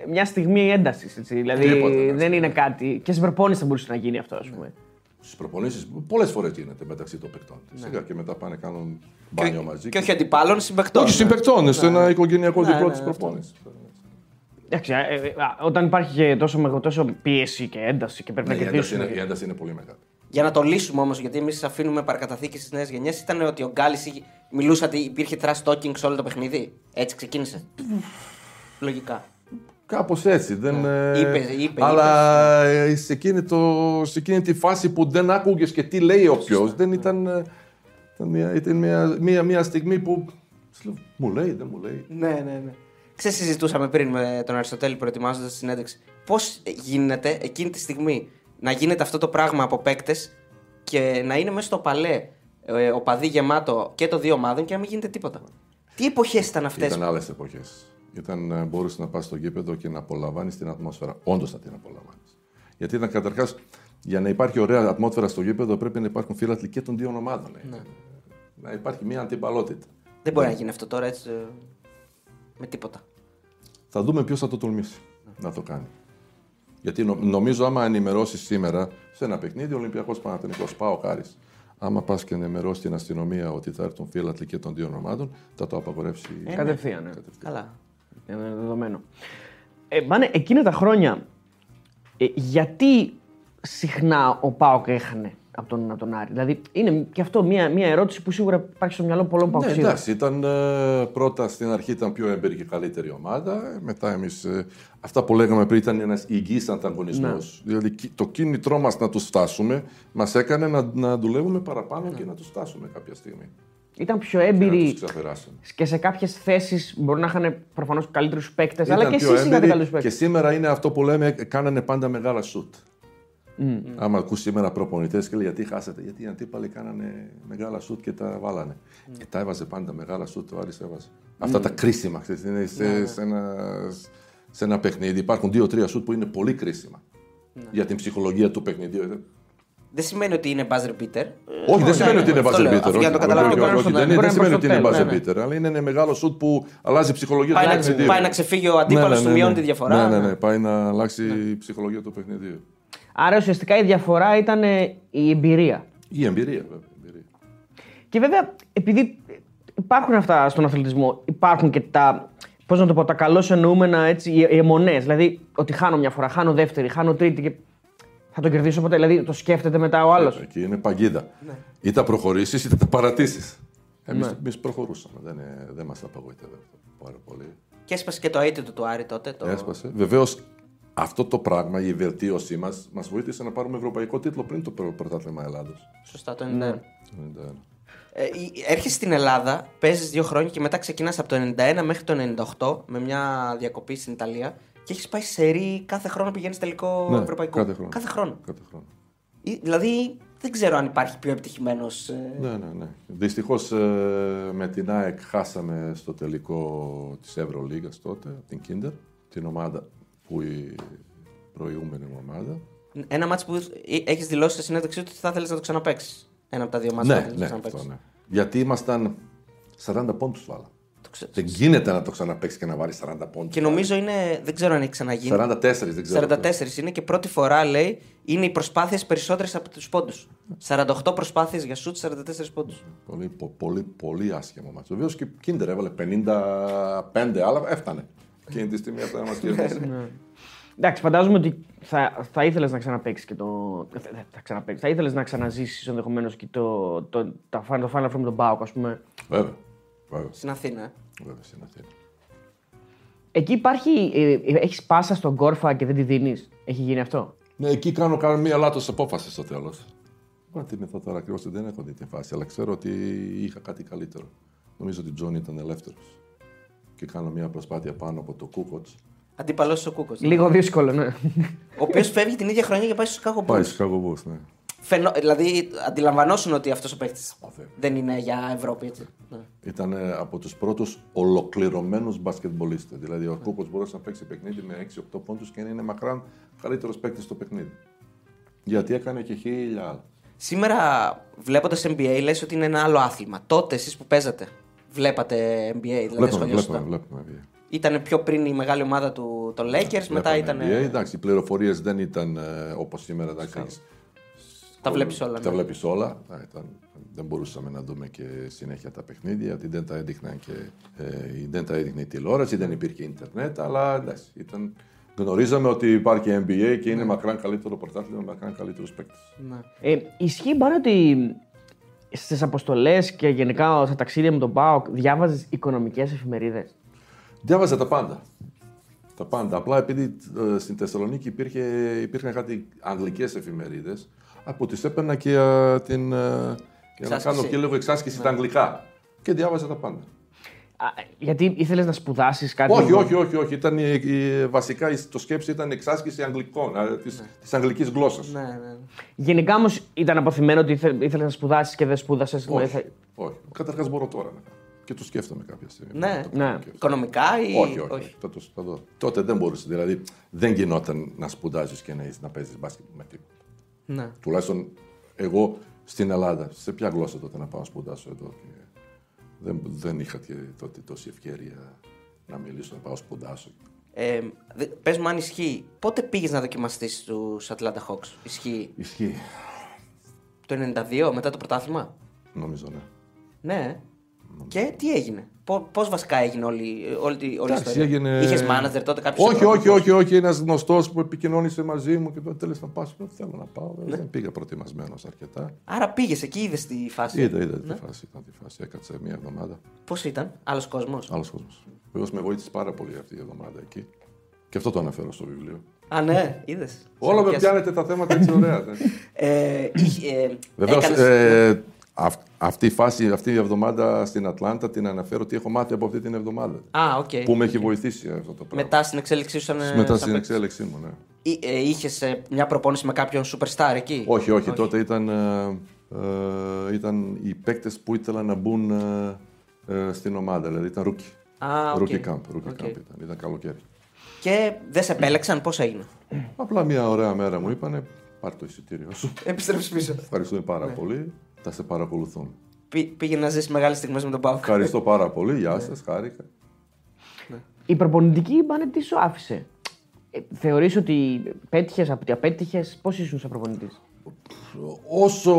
[SPEAKER 6] μια στιγμή έντασης. Δηλαδή
[SPEAKER 5] Τίποτα, ναι,
[SPEAKER 6] δεν είναι κάτι. Και στην προπόνηση θα μπορούσε να γίνει αυτό, ας πούμε.
[SPEAKER 5] Στις προπονήσει πολλές φορές γίνεται μεταξύ των παικτών. Σιγά και μετά πάνε κάνουν μπάνιο μαζί.
[SPEAKER 4] Και όχι αντιπάλων, συμπεκτών.
[SPEAKER 5] όχι συμπεκτών, σε ένα οικογενειακό
[SPEAKER 4] Ναι,
[SPEAKER 5] διπλό
[SPEAKER 4] ναι,
[SPEAKER 5] της
[SPEAKER 4] αυτό.
[SPEAKER 5] Προπόνηση.
[SPEAKER 6] Εντάξει, ε, ε, α, όταν υπάρχει και τόσο, μεγα- τόσο πίεση και ένταση και πρέπει
[SPEAKER 5] Ναι,
[SPEAKER 6] να
[SPEAKER 5] η ένταση
[SPEAKER 6] κερδίσουμε.
[SPEAKER 5] είναι- η ένταση είναι πολύ μεγάλη.
[SPEAKER 4] Για να το λύσουμε όμως, γιατί εμείς αφήνουμε παρακαταθήκη στις νέες γενιές, ήταν ότι ο Γκάλης μιλούσε ότι υπήρχε trash talking σε όλο το παιχνίδι. Έτσι ξεκίνησε. Λογικά.
[SPEAKER 5] Κάπως έτσι. Δεν, ε,
[SPEAKER 4] Ναι. Είπε, είπε,
[SPEAKER 5] αλλά ε, σε, εκείνη το, σε εκείνη τη φάση που δεν άκουγες και τι λέει ο ποιο, δεν ήταν. ε, ήταν μια, ήταν μια, μια, μια στιγμή που. σου λέω, Μου λέει, δεν μου λέει.
[SPEAKER 4] Ναι, ναι, ναι. Ξέρεις, συζητούσαμε πριν με τον Αριστοτέλη προετοιμάζοντας τη συνέντευξη. Πώς γίνεται εκείνη τη στιγμή να γίνεται αυτό το πράγμα από παίκτες και να είναι μέσα στο παλέ ε, ο παδί γεμάτο και το δύο ομάδων και να μην γίνεται τίποτα; Τι εποχές ήταν αυτές;
[SPEAKER 5] Ήταν άλλες εποχές. Ήταν, ε, μπορούσε να πας στο γήπεδο και να απολαμβάνεις την ατμόσφαιρα. Όντως να την απολαμβάνεις. Γιατί ήταν καταρχάς, για να υπάρχει ωραία ατμόσφαιρα στο γήπεδο, πρέπει να υπάρχουν φίλαθλοι και των δύο ομάδων. ε. Να υπάρχει μια αντιπαλότητα.
[SPEAKER 4] Δεν μπορεί να γίνει αυτό τώρα έτσι. ε, Με τίποτα.
[SPEAKER 5] Θα δούμε ποιος θα το τολμήσει να το κάνει. Γιατί νο- νομίζω, άμα ενημερώσεις σήμερα σε ένα παιχνίδι, Ολυμπιακός Παναθενικό, πάω χάρης. Άμα πας και ενημερώσεις την αστυνομία ότι θα έρθουν φίλατλοι και των δύο ομάδων, θα το απαγορεύσει.
[SPEAKER 6] Κατευθείαν. ναι.
[SPEAKER 4] Καλά.
[SPEAKER 6] Είναι δεδομένο. Ε, Μάνε, εκείνα τα χρόνια, ε, γιατί συχνά ο Πάοκ έχανε από τον, από τον Άρη. Δηλαδή, είναι και αυτό μια, μια ερώτηση που σίγουρα υπάρχει στο μυαλό πολλών
[SPEAKER 5] Ναι,
[SPEAKER 6] Παοξίδων.
[SPEAKER 5] εντάξει, ήταν ε, πρώτα στην αρχή ήταν πιο έμπειρη και καλύτερη ομάδα. Ε, Μετά εμείς. αυτά που λέγαμε πριν ήταν ένας υγιής ανταγωνισμός.
[SPEAKER 6] Ναι.
[SPEAKER 5] Δηλαδή κι- το κίνητρό μας να τους φτάσουμε μας έκανε να, να δουλεύουμε παραπάνω και να τους φτάσουμε κάποια στιγμή.
[SPEAKER 6] Ήταν πιο
[SPEAKER 5] Και να
[SPEAKER 6] έμπειροι
[SPEAKER 5] τους ξεπεράσουμε.
[SPEAKER 6] και σε κάποιες θέσεις μπορεί να είχαν προφανώς καλύτερους παίκτες, αλλά
[SPEAKER 5] Ήταν
[SPEAKER 6] και
[SPEAKER 5] πιο
[SPEAKER 6] εσείς είχατε
[SPEAKER 5] έμπειροι
[SPEAKER 6] καλού
[SPEAKER 5] Και
[SPEAKER 6] παίκτες.
[SPEAKER 5] σήμερα είναι αυτό που λέμε, κάνανε πάντα μεγάλα σουτ. Άμα ακούς σήμερα προπονητές και λέει γιατί χάσατε, γιατί οι αντίπαλοι κάνανε μεγάλα σουτ και τα βάλανε. Και τα έβαζε πάντα μεγάλα σουτ, ο Άρης έβαζε. Αυτά τα κρίσιμα, ξέρεις, είναι σε, σε, ένα, σε ένα παιχνίδι. Υπάρχουν δύο-τρία σουτ που είναι πολύ κρίσιμα για την ψυχολογία του παιχνιδιού.
[SPEAKER 4] Δεν σημαίνει ότι είναι buzzer beater.
[SPEAKER 5] Όχι, δεν σημαίνει ότι είναι
[SPEAKER 4] αυτό
[SPEAKER 5] buzzer
[SPEAKER 4] λέω.
[SPEAKER 5] beater.
[SPEAKER 4] Αυτό
[SPEAKER 5] όχι,
[SPEAKER 4] για να το
[SPEAKER 5] όχι,
[SPEAKER 4] καταλάβει
[SPEAKER 5] όχι,
[SPEAKER 4] ο
[SPEAKER 5] όχι,
[SPEAKER 4] κόσμος.
[SPEAKER 5] όχι,
[SPEAKER 6] Μπορεί
[SPEAKER 5] Δεν
[SPEAKER 6] να
[SPEAKER 5] δεν σημαίνει ότι είναι
[SPEAKER 6] είναι προς το
[SPEAKER 5] buzzer
[SPEAKER 6] τέλος,
[SPEAKER 5] beater, αλλά είναι ένα μεγάλο σουτ που αλλάζει η ψυχολογία του
[SPEAKER 4] Πάει να,
[SPEAKER 5] παιχνιδιού.
[SPEAKER 4] πάει να ξεφύγει ο αντίπαλος, του μειώνει τη διαφορά.
[SPEAKER 5] Ναι, ναι, ναι, πάει να αλλάξει η ψυχολογία του παιχνιδιού.
[SPEAKER 6] Άρα ουσιαστικά η διαφορά ήταν ε, η εμπειρία.
[SPEAKER 5] Η εμπειρία, βέβαια. η εμπειρία.
[SPEAKER 6] Και βέβαια, επειδή υπάρχουν αυτά στον αθλητισμό, υπάρχουν και τα. Πώς να το πω, τα καλώ εννοούμενα έτσι, οι αιμονές. Δηλαδή, ότι χάνω μια φορά, χάνω δεύτερη, χάνω τρίτη και θα το κερδίσω ποτέ. Δηλαδή, το σκέφτεται μετά ο άλλος.
[SPEAKER 5] Εκεί είναι παγίδα.
[SPEAKER 4] Ναι.
[SPEAKER 5] Είτε τα προχωρήσεις είτε τα παρατήσεις. Εμείς εμείς προχωρούσαμε. Δεν, ε, δεν μας απαγοήτευε αυτό πάρα πολύ.
[SPEAKER 4] Και έσπασε και το αίτητο του Άρη τότε. Το...
[SPEAKER 5] Έσπασε. Βεβαίως αυτό το πράγμα, η βελτίωσή μας, μας βοήθησε να πάρουμε ευρωπαϊκό τίτλο πριν το πρω- πρωτάθλημα Ελλάδος.
[SPEAKER 4] Σωστά, το 91.
[SPEAKER 6] Ναι.
[SPEAKER 4] Ε, η- έρχεσαι στην Ελλάδα, παίζεις δύο χρόνια και μετά ξεκινάς από το 91 μέχρι το 98 με μια διακοπή στην Ιταλία και έχεις πάει σε ρί κάθε χρόνο πηγαίνεις τελικό
[SPEAKER 5] Ναι,
[SPEAKER 4] ευρωπαϊκό;
[SPEAKER 5] κάθε χρόνο.
[SPEAKER 4] Κάθε χρόνο.
[SPEAKER 5] Κάθε χρόνο.
[SPEAKER 4] Ή- Δηλαδή δεν ξέρω αν υπάρχει πιο επιτυχημένος.
[SPEAKER 5] Ναι, ναι, ναι. Δυστυχώς με την ΑΕΚ χάσαμε στο τελικό της Ευρωλίγα τότε, την Kinder, την ομάδα που η προηγούμενη ομάδα.
[SPEAKER 4] Ένα μάτσο που έχεις δηλώσει σε συνέντευξή του ότι θα ήθελε να το ξαναπέξει. Ένα από τα δύο μάτια που
[SPEAKER 5] Ναι,
[SPEAKER 4] θα ήθελες
[SPEAKER 5] ναι,
[SPEAKER 4] να ξαναπαίξεις.
[SPEAKER 5] αυτό, ναι. Γιατί ήμασταν 40 πόντους βάλα.
[SPEAKER 4] Το ξέρω.
[SPEAKER 5] Δεν γίνεται να το ξαναπέξει και να βάλεις 40 πόντους.
[SPEAKER 4] Και νομίζω είναι. Δεν ξέρω αν έχει ξαναγίνει.
[SPEAKER 5] 44 δεν ξέρω.
[SPEAKER 4] 44 είναι και πρώτη φορά λέει είναι οι προσπάθειες περισσότερες από τους πόντους. 48 προσπάθειες για σουτ, 44 πόντους.
[SPEAKER 5] Πολύ, πο- πολύ, πολύ άσχημο μάτσο. Βεβαίως και Κίντερ έβαλε 55, αλλά έφτανε. Εκείνη τη στιγμή αυτά να μα κερδίσει.
[SPEAKER 6] Εντάξει, φαντάζομαι ότι θα, θα ήθελες να ξαναπέξει και το. Θα, θα, ξαναπαίξεις. θα ήθελες να ξαναζήσεις ενδεχομένως και το, το, τα, Final- το Final Four με τον Μπάουκ, ας πούμε.
[SPEAKER 5] Βέβαια. Βέβαια.
[SPEAKER 4] Στην Αθήνα. ε.
[SPEAKER 5] Βέβαια, στην Αθήνα.
[SPEAKER 6] Εκεί υπάρχει. Ε, έχεις πάσα στον Κόρφα και δεν τη δίνεις; Έχει γίνει αυτό;
[SPEAKER 5] Ναι, εκεί κάνω, κάνω μία λάθος απόφασης στο τέλος. Μα τι μεθό τώρα ακριβώς δεν έχω δει την φάση, αλλά ξέρω ότι είχα κάτι καλύτερο. Νομίζω ότι ο Τζον ήταν ελεύθερος. Και κάνω μία προσπάθεια πάνω από το Κούκοτς.
[SPEAKER 4] Αντίπαλο ο Κούκοτς.
[SPEAKER 6] Λίγο δύσκολο, ναι.
[SPEAKER 4] Ο οποίος φεύγει την ίδια χρονιά και πάει στου Chicago
[SPEAKER 5] Πάει
[SPEAKER 4] Bulls.
[SPEAKER 5] στου Chicago Bulls, ναι.
[SPEAKER 4] Φαινο... Δηλαδή, αντιλαμβανόσουν ότι αυτός ο παίκτης
[SPEAKER 5] βέβαια.
[SPEAKER 4] δεν είναι για Ευρώπη, έτσι. Ναι.
[SPEAKER 5] Ήταν ε, από τους πρώτους ολοκληρωμένους μπασκετμπολίστες. Δηλαδή, ο Κούκοτς μπορούσε να παίξει παιχνίδι με 6-8 πόντους και να είναι μακράν καλύτερος παίκτης στο παιχνίδι. Γιατί έκανε και χίλια άλλα.
[SPEAKER 4] Σήμερα, βλέποντας NBA, λες ότι είναι ένα άλλο άθλημα. Τότε, εσείς που παίζατε, βλέπατε NBA, δηλαδή
[SPEAKER 5] Βλέπουμε,
[SPEAKER 4] ασχολιόσασταν.
[SPEAKER 5] βλέπουμε, βλέπουμε. NBA.
[SPEAKER 4] Ήταν πιο πριν η μεγάλη ομάδα του των Lakers, μετά
[SPEAKER 5] Βλέπαμε
[SPEAKER 4] ήταν.
[SPEAKER 5] NBA. Εντάξει, οι πληροφορίες δεν ήταν ε, όπως σήμερα. Εντάξει,
[SPEAKER 4] Τα βλέπεις όλα.
[SPEAKER 5] Τα
[SPEAKER 4] ναι.
[SPEAKER 5] βλέπεις όλα. Α, Ήταν, δεν μπορούσαμε να δούμε και συνέχεια τα παιχνίδια, ότι δεν τα έδειχναν και ε, δεν τα έδειχνε η τηλεόραση, δεν υπήρχε ίντερνετ, αλλά εντάξει, ήταν, γνωρίζαμε ότι υπάρχει NBA και
[SPEAKER 4] Ναι.
[SPEAKER 5] είναι μακράν καλύτερο πρωτάθλημα, μακράν καλύτερου παίκτε.
[SPEAKER 6] Ε, ισχύει πάνω ότι στις αποστολές και γενικά στα ταξίδια με τον Πάοκ διάβαζες οικονομικές εφημερίδες;
[SPEAKER 5] Διάβαζα τα πάντα. Τα πάντα. Απλά επειδή ε, στην Θεσσαλονίκη υπήρχε, υπήρχαν κάτι αγγλικές εφημερίδες, από τις έπαιρνα και ε, την. ε, για να
[SPEAKER 4] Εξάσκηση.
[SPEAKER 5] κάνω και λίγο εξάσκηση στα αγγλικά. Και διάβαζα τα πάντα.
[SPEAKER 6] Γιατί ήθελες να σπουδάσεις κάτι.
[SPEAKER 5] Όχι, όχι, όχι, όχι. Ήταν, η, η- βασικά η- το σκέψη ήταν εξάσκηση αγγλικών, της της αγγλικής γλώσσας.
[SPEAKER 4] Ναι, ναι.
[SPEAKER 6] Γενικά όμως ήταν αποθυμένο ότι ήθελες να σπουδάσεις και δεν σπούδασες.
[SPEAKER 5] Όχι, όχι. Καταρχάς μπορώ τώρα να κάνω. Και το σκέφτομαι κάποια στιγμή.
[SPEAKER 4] Ναι.
[SPEAKER 5] Να το κάνω
[SPEAKER 6] Ναι.
[SPEAKER 5] και-
[SPEAKER 4] Οικονομικά ή.
[SPEAKER 5] Όχι, όχι, όχι. Θα το, θα δω. Τότε δεν μπορούσε. Δηλαδή δεν γινόταν να σπουδάζεις και να, είσαι- να παίζεις μπάσκετ με τίποτα.
[SPEAKER 4] Ναι.
[SPEAKER 5] Τουλάχιστον εγώ στην Ελλάδα. Σε ποια γλώσσα τότε να πάω να σπουδάσω εδώ. Και... Δεν, δεν είχα και τότε τόση ευκαιρία να μιλήσω, να πάω σπουδάσω.
[SPEAKER 4] Ε, δε- πες μου αν ισχύει. Πότε πήγες να δοκιμαστείς στους Atlanta Hawks; Ισχύει;
[SPEAKER 5] Ισχύει,
[SPEAKER 4] Το 92 μετά το πρωτάθλημα;
[SPEAKER 5] νομίζω, ναι.
[SPEAKER 4] Ναι. Και τι έγινε; Πώ πώς βασικά έγινε όλη, όλη, όλη η
[SPEAKER 5] Εντάξει,
[SPEAKER 4] ιστορία;
[SPEAKER 5] έγινε-
[SPEAKER 4] Είχες manager τότε κάποιος.
[SPEAKER 5] Όχι, όχι, όχι, όχι. Ένας γνωστός που επικοινώνησε μαζί μου και τότε τέλος να πάω. Δεν θέλω να πάω. Δεν πήγα προετοιμασμένος αρκετά.
[SPEAKER 4] Άρα πήγες εκεί, είδες τη φάση;
[SPEAKER 5] Είδα, είδα τη φάση. Ήταν τη φάση. Έκατσε μία εβδομάδα.
[SPEAKER 4] Πώς ήταν, άλλος κόσμος;
[SPEAKER 5] Άλλος κόσμος. Βεβαίως με βοήθησε πάρα πολύ αυτή η εβδομάδα εκεί. Και αυτό το αναφέρω στο βιβλίο.
[SPEAKER 4] Α, ναι, είδες.
[SPEAKER 5] Όλα με πιάνετε τα θέματα έτσι ωραία. *laughs* δεν.
[SPEAKER 4] Ε, είχε- ε,
[SPEAKER 5] Βεβαίως,
[SPEAKER 4] έκανες-
[SPEAKER 5] ε, αυ- αυτή η φάση, αυτή η εβδομάδα στην Ατλάντα την αναφέρω ότι έχω μάθει από αυτή την εβδομάδα.
[SPEAKER 4] Α, οκ.
[SPEAKER 5] Που με έχει βοηθήσει αυτό το πράγμα.
[SPEAKER 4] Μετά στην εξέλιξή σου. Σαν,
[SPEAKER 5] Μετά
[SPEAKER 4] σαν
[SPEAKER 5] στην
[SPEAKER 4] παίκτης.
[SPEAKER 5] εξέλιξή μου, ναι.
[SPEAKER 4] Είχες μια προπόνηση με κάποιον superstar εκεί;
[SPEAKER 5] Όχι, όχι, τότε ήταν, ε, ε, ήταν οι παίκτες που ήθελαν να μπουν ε, ε, στην ομάδα. Δηλαδή ήταν rookie.
[SPEAKER 4] Α, OK.
[SPEAKER 5] Rookie camp, rookie
[SPEAKER 4] OK.
[SPEAKER 5] camp ήταν, ήταν καλοκαίρι.
[SPEAKER 4] Και δεν σε επέλεξαν, πώς έγινε;
[SPEAKER 5] Απλά μια ωραία μέρα μου είπανε πάρ το εισιτήριο σου.
[SPEAKER 4] Επιστρέψεις πίσω.
[SPEAKER 5] Ευχαριστούμε πάρα
[SPEAKER 4] Ναι.
[SPEAKER 5] πολύ. Θα σε παρακολουθούν.
[SPEAKER 4] Πή, πήγε να ζήσεις μεγάλες στιγμές με τον Πάουκ.
[SPEAKER 5] Ευχαριστώ πάρα πολύ. Γεια
[SPEAKER 4] Ναι.
[SPEAKER 5] σας, χάρηκα.
[SPEAKER 6] Η προπονητική μπάνε τι σου άφησε; Ε, θεωρείς ότι πέτυχες, από τι απέτυχες, πώς ήσουν σαν προπονητής;
[SPEAKER 5] Όσο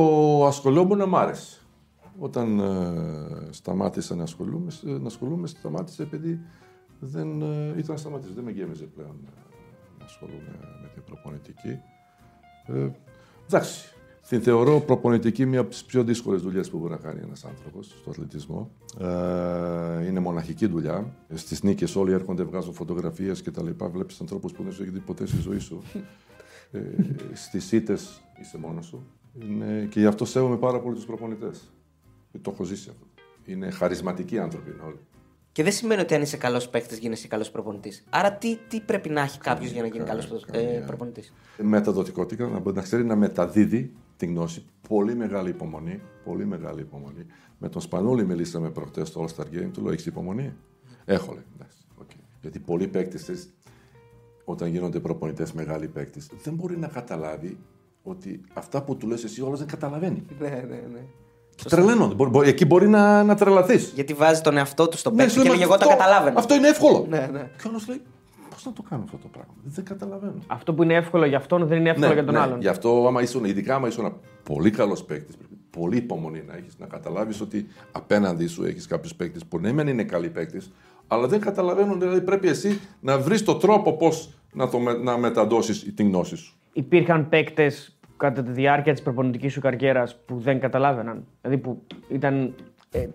[SPEAKER 5] ασχολούμουν, μ' άρεσε. Όταν ε, σταμάτησα να ασχολούμαι, να ασχολούμαι, σταμάτησε επειδή δεν ε, ήταν να σταματήσω. Δεν με γέμιζε πλέον ε, να ασχολούμαι με την προπονητική. Ε, εντάξει. Την θεωρώ προπονητική μία από τις πιο δύσκολες δουλειές που μπορεί να κάνει ένας άνθρωπος στο αθλητισμό. Ε, είναι μοναχική δουλειά. Στις νίκες όλοι έρχονται, βγάζουν φωτογραφίες κτλ. Βλέπεις ανθρώπους που δεν σου έχει δει ποτέ στη ζωή σου. Ε, Στις ήττες είσαι μόνος σου. Είναι, και γι' αυτό σέβομαι πάρα πολύ τους προπονητές. Το έχω ζήσει αυτό. Είναι χαρισματικοί άνθρωποι είναι όλοι.
[SPEAKER 4] Και δεν σημαίνει ότι αν είσαι καλός παίκτης γίνεσαι καλός προπονητής. Άρα τι, τι πρέπει να έχει κάποιος για να γίνει καλός
[SPEAKER 5] καμία.
[SPEAKER 4] προπονητής;
[SPEAKER 5] Μεταδοτικότητα, να, μπορεί να ξέρει να μεταδίδει τη γνώση. Πολύ μεγάλη υπομονή. Πολύ μεγάλη υπομονή. Με τον Σπανούλη μιλήσαμε προχτές στο All Star Game. Του λέω: Έχεις υπομονή; Έχω, λέει. Εντάξει, οκ. Γιατί πολλοί παίκτες, όταν γίνονται προπονητές μεγάλοι παίκτες, δεν μπορεί να καταλάβει ότι αυτά που του λες εσύ όλο δεν καταλαβαίνει. *laughs*
[SPEAKER 4] Ναι, ναι, ναι.
[SPEAKER 5] Και τρελαίνονται. Μπορεί- μπορεί- εκεί μπορεί να, να τρελαθείς.
[SPEAKER 4] Γιατί βάζει τον εαυτό του στον
[SPEAKER 5] Ναι,
[SPEAKER 4] παίκτη
[SPEAKER 5] σου
[SPEAKER 4] και
[SPEAKER 5] λέει,
[SPEAKER 4] λέγε εγώ τα
[SPEAKER 5] αυτό-
[SPEAKER 4] καταλάβαινα.
[SPEAKER 5] Αυτό είναι εύκολο.
[SPEAKER 4] Ναι, ναι.
[SPEAKER 5] Και όλο λέει: Πώ να το κάνω αυτό το πράγμα. Δεν καταλαβαίνω.
[SPEAKER 6] Αυτό που είναι εύκολο για αυτόν δεν είναι εύκολο για τον άλλον.
[SPEAKER 5] Γι' αυτό, άμα ήσουν, ειδικά άμα ήσουν πολύ καλός παίκτης, πρέπει πολύ υπομονή να έχεις, να καταλάβεις ότι απέναντι σου έχεις κάποιους παίκτες που ναι, μεν είναι καλοί παίκτες, αλλά δεν καταλαβαίνουν. Δηλαδή πρέπει εσύ να βρεις τον τρόπο πώς να, το, με- να μεταδώσεις την γνώση σου.
[SPEAKER 6] Υπήρχαν παίκτες κατά τη διάρκεια της προπονητικής σου καριέρας που δεν καταλάβαιναν. Δηλαδή που ήταν. ε,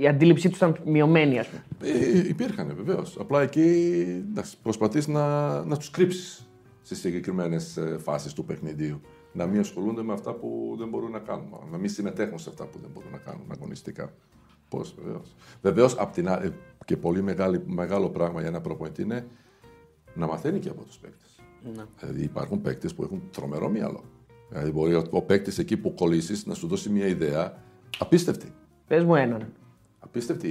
[SPEAKER 6] η αντίληψή τους ήταν μειωμένη, ας πούμε.
[SPEAKER 5] Ε, υπήρχαν βεβαίως. Απλά εκεί προσπαθείς να, να τους κρύψεις στις συγκεκριμένες φάσεις του παιχνιδίου. Να μην ασχολούνται με αυτά που δεν μπορούν να κάνουν. Να μην συμμετέχουν σε αυτά που δεν μπορούν να κάνουν αγωνιστικά. Πώς, βεβαίως. Βεβαίως, και πολύ μεγάλη, μεγάλο πράγμα για ένα προπονητή είναι να μαθαίνει και από τους παίκτες.
[SPEAKER 4] Ναι.
[SPEAKER 5] Δηλαδή υπάρχουν παίκτες που έχουν τρομερό μυαλό. Δηλαδή μπορεί ο, ο παίκτης εκεί που κολλήσεις να σου δώσει μια ιδέα απίστευτη.
[SPEAKER 6] Πες μου έναν.
[SPEAKER 5] Απίστευτη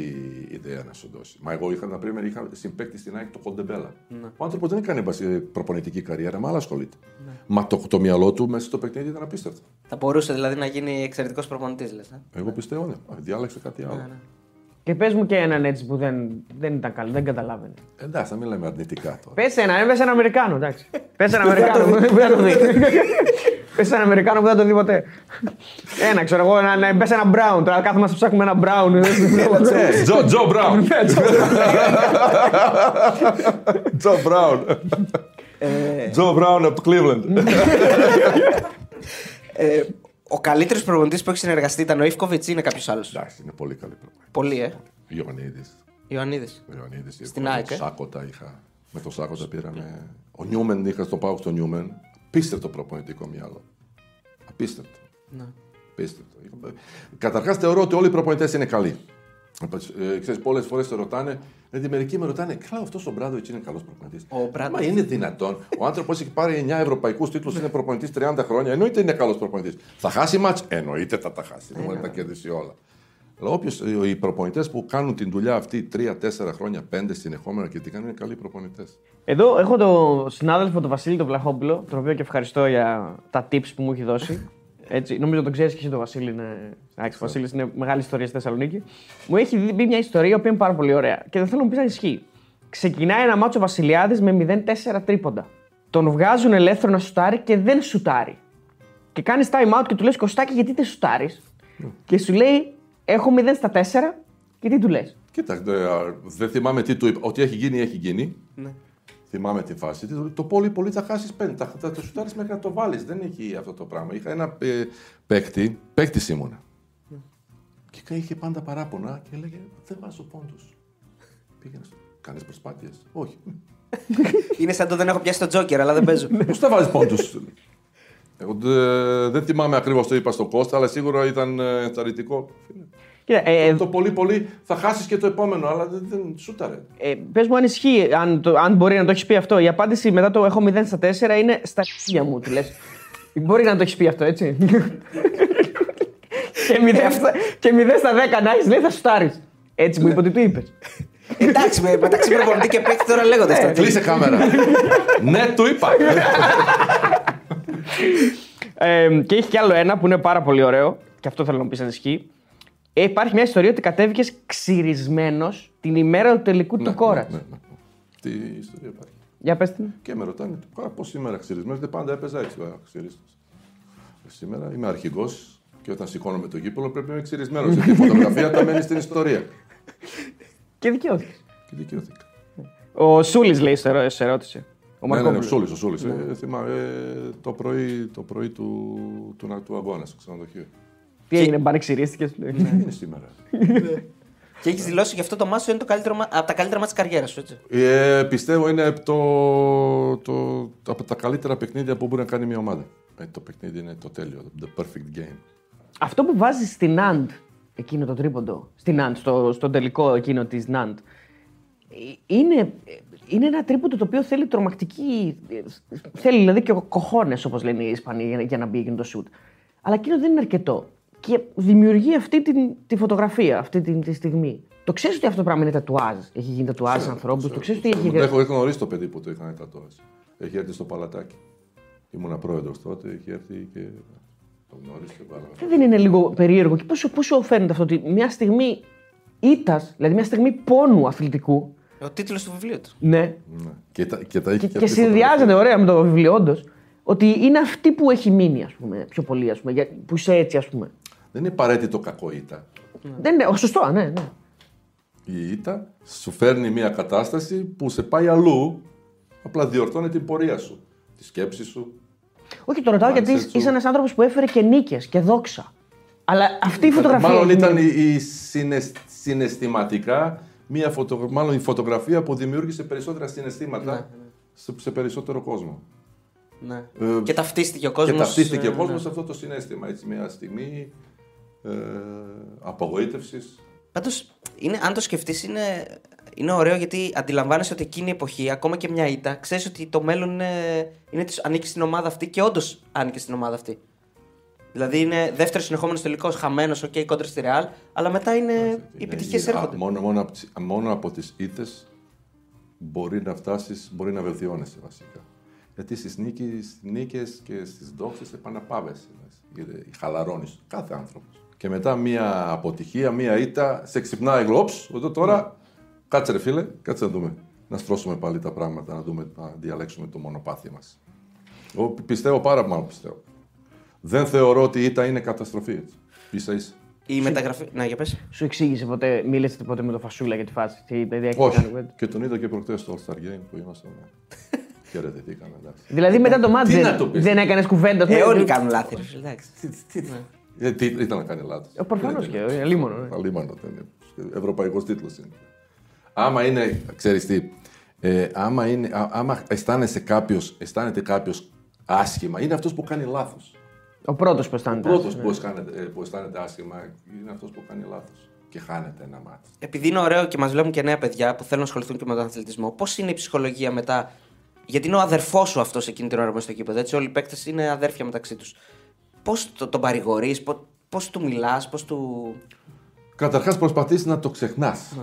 [SPEAKER 5] ιδέα να σου δώσει. Μα εγώ είχα, να είχα συμπέκτη στην ΑΕΚ το Κοντεμπέλα. Ναι. Ο άνθρωπος δεν έκανε ε, προπονητική καριέρα, με άλλα ασχολείται. Ναι. Μα το, το μυαλό του μέσα στο παιχνίδι ήταν απίστευτο.
[SPEAKER 4] Θα μπορούσε δηλαδή να γίνει εξαιρετικός προπονητής, λες.
[SPEAKER 5] Ε; Εγώ πιστεύω, ναι. Διάλεξε κάτι άλλο. Ναι, ναι.
[SPEAKER 6] Και πες μου και έναν έτσι που δεν, δεν ήταν καλό, δεν καταλάβαινε.
[SPEAKER 5] Ε, εντάξει, θα μιλάμε αρνητικά τώρα.
[SPEAKER 6] Πες ένα, έβε ένα Αμερικάνο, εντάξει. *laughs* πες ένα Αμερικάνο. *laughs* που δεν θα το δει. Πε έναν Αμερικάνο που δεν θα το δει ποτέ. Ένα, ξέρω εγώ, ένα, πες ένα Μπράουν. Τώρα κάθομαι να ψάχνουμε ένα Μπράουν.
[SPEAKER 5] Ε, Τζο, Τζο Μπράουν. Τζο Μπράουν. Τζο Μπράουν από το Cleveland.
[SPEAKER 4] Ε, ο καλύτερος προπονητής που έχει συνεργαστεί ήταν ο Ιφκοβιτς ή είναι κάποιος άλλος;
[SPEAKER 5] Εντάξει, είναι πολύ καλή προπονητή.
[SPEAKER 4] Πολύ, ε.
[SPEAKER 5] Ιωαννίδης.
[SPEAKER 4] Ιωαννίδης.
[SPEAKER 5] Ιωαννίδης,
[SPEAKER 4] Στην
[SPEAKER 5] εγώ,
[SPEAKER 4] ΑΕΚ, ε.
[SPEAKER 5] Σάκοτα είχα. Με το Σάκοτα πήραμε. Ο Νιούμεν είχα στον Πάο στο Νιούμεν. Απίστευτο προπονητικό μυαλό. Απίστευτο.
[SPEAKER 4] Ναι.
[SPEAKER 5] Απίστευτο. Καταρχάς θεωρώ ότι όλοι οι προπονητές είναι καλοί. Ε, ξέρεις, πολλές φορές το ρωτάνε, δηλαδή μερικοί με ρωτάνε, Καλά, αυτός ο Μπράδο είναι καλός προπονητής.
[SPEAKER 4] Ο Μπράντοβιτς.
[SPEAKER 5] Μα είναι δυνατόν. Ο άνθρωπος έχει πάρει 9 ευρωπαϊκούς τίτλους, είναι προπονητής 30 χρόνια. Εννοείται είναι καλός προπονητής. Θα χάσει μάτς, εννοείται θα τα χάσει. Δεν μπορεί να τα κερδίσει όλα. Αλλά όποιος, οι προπονητές που κάνουν την δουλειά αυτή 3-4 χρόνια, 5 συνεχόμενα και τι κάνουν είναι καλοί προπονητές.
[SPEAKER 6] Εδώ έχω τον συνάδελφο τον Βασίλη τον Βλαχόπουλο, τον οποίο και ευχαριστώ για τα tips που μου έχει δώσει. Έτσι, νομίζω τον ξέρεις και εσύ τον Βασίλη. Είναι... Εντάξει, ο Βασίλης είναι μεγάλη ιστορία στη Θεσσαλονίκη. Μου έχει δει πει μια ιστορία η οποία είναι πάρα πολύ ωραία και δεν θέλω να μου πεις αν ισχύει. Ξεκινάει ένα μάτσο Βασιλιάδης με 0-4 τρίποντα. Τον βγάζουν ελεύθερο να σουτάρει και δεν σουτάρει. Και κάνεις time out και του λες Κωστάκι, γιατί δεν σουτάρεις; Και σου λέει, Έχω 0 στα 4 και τι του λες;
[SPEAKER 5] Κοίτα, δε- α, δεν θυμάμαι τι του είπα. Ότι έχει γίνει, έχει γίνει.
[SPEAKER 4] Ναι.
[SPEAKER 5] Θυμάμαι τη φάση. Τι του λέει, Το πολύ πολύ θα χάσεις πέντε. Θα, θα το σουτάρεις μέχρι να το βάλεις. Δεν έχει αυτό το πράγμα. Είχα ένα ε, παίκτη, παίκτης ήμουνα. Και είχε πάντα παράπονα και έλεγε Δεν βάζω πόντους. Πήγαινε στο. Κάνεις προσπάθειες. Όχι. *laughs*
[SPEAKER 4] Είναι σαν το δεν έχω πιάσει τον Τζόκερ, αλλά δεν παίζω.
[SPEAKER 5] Πώς θα βάζεις πόντους; *laughs* Εγώ δε- δεν θυμάμαι ακριβώς το είπα στον Κώστα, αλλά σίγουρα ήταν ε, ενθαρρυντικό.
[SPEAKER 6] Κοίτα, ε, ε,
[SPEAKER 5] Το πολύ πολύ θα χάσεις και το επόμενο, αλλά δεν, δεν σούταρε.
[SPEAKER 6] ε, πες μου αν ισχύει, αν, το, αν μπορεί να το έχεις πει αυτό. Η απάντηση μετά το έχω 0 στα 4 είναι στα χίλια μου, του λες. μπορεί να το έχεις πει αυτό, έτσι. *laughs* και, 0 στα, και 0 στα 10 να έχεις, λέει θα σουτάρεις. Έτσι μου είπε ότι του είπες.
[SPEAKER 4] Εντάξει, με- μεταξύ *laughs* προπονητή και παίκτη τώρα λέγονται αυτά.
[SPEAKER 5] Κλείσε κάμερα. *laughs* ναι, του είπα.
[SPEAKER 6] Ε, και έχει κι άλλο ένα που είναι πάρα πολύ ωραίο, και αυτό θέλω να μου πεις αν ισχύει. Ε, υπάρχει μια ιστορία ότι κατέβηκες ξυρισμένος την ημέρα του τελικού του κόρας.
[SPEAKER 5] Ναι, ναι, ναι. Τι ιστορία υπάρχει.
[SPEAKER 6] Για πες την.
[SPEAKER 5] Και με ρωτάνε, πώς σήμερα ξυρισμένος, δεν πάντα έπαιζα έτσι. Ξυρίστο. Σήμερα είμαι αρχηγός και όταν σηκώνομαι το γήπεδο πρέπει να είμαι ξυρισμένος. Γιατί η φωτογραφία τα μένει στην ιστορία.
[SPEAKER 6] Και δικαιώθηκες.
[SPEAKER 5] Και δικαιώθηκα.
[SPEAKER 6] Ο Σούλης λέει σε ερώ- σε ερώτηση. Ο
[SPEAKER 5] Ναι, ναι, ναι, ο
[SPEAKER 6] Μαρκόπουλος.
[SPEAKER 5] Σούλης, ο Σούλης. Ε, θυμάμαι, ε, το πρωί, το πρωί του, του, του, του αγώνα στο ξενοδοχείο.
[SPEAKER 6] Τι έγινε, μπανεξηρίστηκε.
[SPEAKER 5] Ναι, είναι σήμερα.
[SPEAKER 4] Και έχεις δηλώσει γι' αυτό το μάσο είναι το καλύτερο, μα- από τα καλύτερα μάτια της καριέρας σου, έτσι.
[SPEAKER 5] Ε, πιστεύω είναι το, το, από τα καλύτερα παιχνίδια που μπορεί να κάνει μια ομάδα. Ε, το παιχνίδι είναι το τέλειο, the perfect game.
[SPEAKER 6] Αυτό που βάζεις στην Ναντ, εκείνο το τρίποντο, στην Ναντ, στο, στο τελικό εκείνο της Ναντ, είναι, είναι ένα τρίποντο το οποίο θέλει τρομακτική. Θέλει δηλαδή και κοχώνες, όπως λένε οι Ισπανοί, για, να- για να μπει εκείνο το σουτ. Αλλά εκείνο δεν είναι αρκετό. Και δημιουργεί αυτή την, τη φωτογραφία αυτή την, τη στιγμή. Το ξέρεις ότι αυτό το πράγμα είναι τατουάζ; Έχει γίνει τατουάζ ανθρώπους; Το ξέρεις ότι έχει.
[SPEAKER 5] Έχω, έχω γνωρίσει το παιδί που το είχαν τατόας. Έχει έρθει στο παλατάκι. Ήμουνα πρόεδρος τότε, έχει έρθει και το γνώρισε και βάλαμε.
[SPEAKER 6] Δεν είναι λίγο περίεργο και πόσο, πόσο φαίνεται αυτό ότι μια στιγμή ήττα, δηλαδή μια στιγμή πόνου αθλητικού,
[SPEAKER 4] Ο τίτλος του βιβλίου του.
[SPEAKER 6] ναι,
[SPEAKER 5] Ναι. Και, τα, και, τα είχε
[SPEAKER 6] και,
[SPEAKER 5] και
[SPEAKER 6] και
[SPEAKER 5] αυτή η
[SPEAKER 6] συνδυάζεται
[SPEAKER 5] φωτογραφία.
[SPEAKER 6] ωραία με το βιβλίο, όντως, ότι είναι αυτή που έχει μείνει, ας πούμε, πιο πολύ, ας πούμε, για- που είσαι έτσι, ας πούμε.
[SPEAKER 5] Δεν είναι απαραίτητο κακό ήττα.
[SPEAKER 6] Δεν είναι, σωστό, ναι, ναι.
[SPEAKER 5] Η ήττα σου φέρνει μια κατάσταση που σε πάει αλλού, απλά διορθώνει την πορεία σου. Τη σκέψη σου.
[SPEAKER 6] Όχι, το ρωτάω
[SPEAKER 5] Mindset
[SPEAKER 6] γιατί
[SPEAKER 5] σου.
[SPEAKER 6] είσαι ένας άνθρωπος που έφερε και νίκες και δόξα. Αλλά αυτή η φωτογραφία.
[SPEAKER 5] Μάλλον
[SPEAKER 6] έχει
[SPEAKER 5] ήταν
[SPEAKER 6] μείνει.
[SPEAKER 5] η, η συναισ- συναισθηματικά μια φωτο, μάλλον η φωτογραφία που δημιούργησε περισσότερα συναισθήματα σε, σε περισσότερο κόσμο.
[SPEAKER 4] Ναι.
[SPEAKER 5] Ε,
[SPEAKER 4] και ταυτίστηκε ο κόσμος.
[SPEAKER 5] Και ταυτίστηκε ο κόσμος σε αυτό το συνέστημα. Έτσι, μια στιγμή ε, απογοήτευσης.
[SPEAKER 4] Πάντως, αν το σκεφτείς, είναι, είναι ωραίο γιατί αντιλαμβάνεσαι ότι εκείνη η εποχή, ακόμα και μια ήττα, ξέρεις ότι το μέλλον είναι, είναι της- ανήκει στην ομάδα αυτή και όντως ανήκει στην ομάδα αυτή. Δηλαδή είναι δεύτερος συνεχόμενος τελικός, χαμένος, οκ, κόντρα στη Ρεάλ, αλλά μετά είναι οι επιτυχίες έρχονται.
[SPEAKER 5] Μόνο, μόνο, από, τις- μόνο από τις ήττες μπορεί να φτάσεις, μπορεί να βελτιώνεσαι βασικά. Γιατί στις νίκες και στις δόξες επαναπαύεσαι. Χαλαρώνεις κάθε άνθρωπος. Και μετά μία αποτυχία, μία ήττα, σε ξυπνάει γλόψ. Εδώ τώρα, κάτσε ρε φίλε, κάτσε να δούμε. Να στρώσουμε πάλι τα πράγματα, να, δούμε, να διαλέξουμε το μονοπάτι μας. Εγώ πιστεύω πάρα πολύ, πιστεύω. Δεν θεωρώ ότι η ήττα είναι καταστροφή. έτσι. Ίσα ίσα.
[SPEAKER 4] Η μεταγραφή. Να, για πες.
[SPEAKER 6] Σου εξήγησε ποτέ, μίλησε ποτέ με το Φασούλα για τη φάση. Τι είπε, έχετε
[SPEAKER 5] Όχι.
[SPEAKER 6] κάνει κουβέντα.
[SPEAKER 5] Και τον είδα και προχτές στο All Star Game που ήμασταν. *laughs* Χαιρετηθήκαμε, εντάξει.
[SPEAKER 6] Δηλαδή μετά το μάτι
[SPEAKER 5] τι να
[SPEAKER 6] δεν,
[SPEAKER 5] το πεις.
[SPEAKER 6] δεν έκανες κουβέντα.
[SPEAKER 4] Ε, όλοι κάνουν λάθη. ρε φίλε, Εντάξει.
[SPEAKER 5] Ε, τι ήταν να κάνει λάθος.
[SPEAKER 6] Προφανώς και. ε, Λίμωνο. ναι.
[SPEAKER 5] Αλίμανο δεν είναι. Ευρωπαϊκός τίτλος είναι. Άμα είναι, ξέρεις τι, ε, άμα, είναι, α- άμα αισθάνεσαι κάποιος, αισθάνεται κάποιος άσχημα, είναι αυτός που κάνει λάθος.
[SPEAKER 6] Ο πρώτος που
[SPEAKER 5] Ο
[SPEAKER 6] αισθάνεται.
[SPEAKER 5] πρώτος
[SPEAKER 6] άσχημα,
[SPEAKER 5] που,
[SPEAKER 6] ναι.
[SPEAKER 5] αισθάνεται, ε, που αισθάνεται άσχημα είναι αυτός που κάνει λάθος. Και χάνεται ένα μάτι.
[SPEAKER 4] Επειδή είναι ωραίο και μας βλέπουν και νέα παιδιά που θέλουν να ασχοληθούν και με τον αθλητισμό, πώς είναι η ψυχολογία μετά; Γιατί είναι ο αδερφός σου αυτός εκείνη την ώρα μέσα στο κήπεδο. Έτσι, όλοι οι παίκτες είναι αδέρφια μεταξύ τους. Πώς το, τον παρηγορείς, πώς του μιλάς, πώς του.
[SPEAKER 5] Καταρχάς προσπαθείς να το ξεχνάς.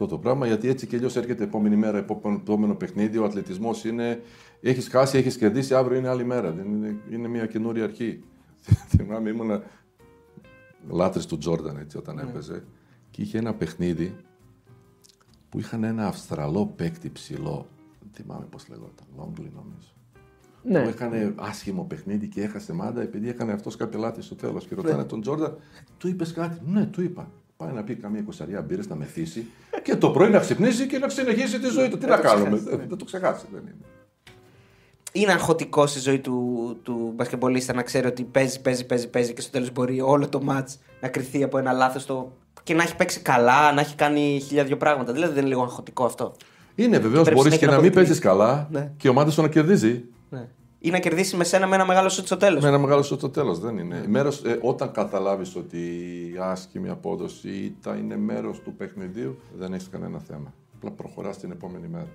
[SPEAKER 5] Αυτό το πράγμα γιατί έτσι και αλλιώς έρχεται επόμενη μέρα, επόμενο, επόμενο παιχνίδι. Ο αθλητισμός είναι. Έχεις χάσει, έχεις κερδίσει, αύριο είναι άλλη μέρα. Δεν είναι, είναι μια καινούρια αρχή. *laughs* Θυμάμαι, ήμουνα λάτρης του Τζόρνταν έτσι όταν έπαιζε και είχε ένα παιχνίδι που είχαν ένα Αυστραλό παίκτη ψηλό. Δεν θυμάμαι πώς λεγόταν, Λόγκλι νομίζω.
[SPEAKER 6] Ναι.
[SPEAKER 5] Που έκανε άσχημο παιχνίδι και έχασε μάντα επειδή έκανε αυτός κάποια λάθη στο τέλος. Και ρωτάνε τον Τζόρνταν, του είπες κάτι; Ναι, του είπα. Πάει να πει καμία εικοσαριά μπύρες να μεθύσει και το πρωί να ξυπνήσει και να συνεχίσει τη ζωή του. Τι να κάνουμε; Δεν το ξεχάσει, δεν είναι.
[SPEAKER 4] Είναι αγχωτικό στη ζωή του, του μπασκεμπολίστα να ξέρει ότι παίζει, παίζει, παίζει, παίζει και στο τέλος μπορεί όλο το match να κρυθεί από ένα λάθος το... και να έχει παίξει καλά, να έχει κάνει χίλια δυο πράγματα. Δηλαδή δεν είναι λίγο αγχωτικό αυτό.
[SPEAKER 5] Είναι βεβαίως
[SPEAKER 4] Πρέπει
[SPEAKER 5] μπορείς και
[SPEAKER 4] συνέχεια
[SPEAKER 5] να
[SPEAKER 4] να
[SPEAKER 5] μην
[SPEAKER 4] αποδεικνύεις.
[SPEAKER 5] παίζεις καλά
[SPEAKER 4] Ναι.
[SPEAKER 5] και η ομάδα σου να κερδίζει.
[SPEAKER 4] Ναι. Ή να κερδίσει με σένα με ένα μεγάλο σουτ στο τέλος.
[SPEAKER 5] Με ένα μεγάλο σου στο τέλος. Δεν είναι. Μέρος, ε, όταν καταλάβεις ότι η άσχημη απόδοση ή τα είναι μέρος του παιχνιδίου, δεν έχεις κανένα θέμα. Απλά προχωράς την επόμενη μέρα.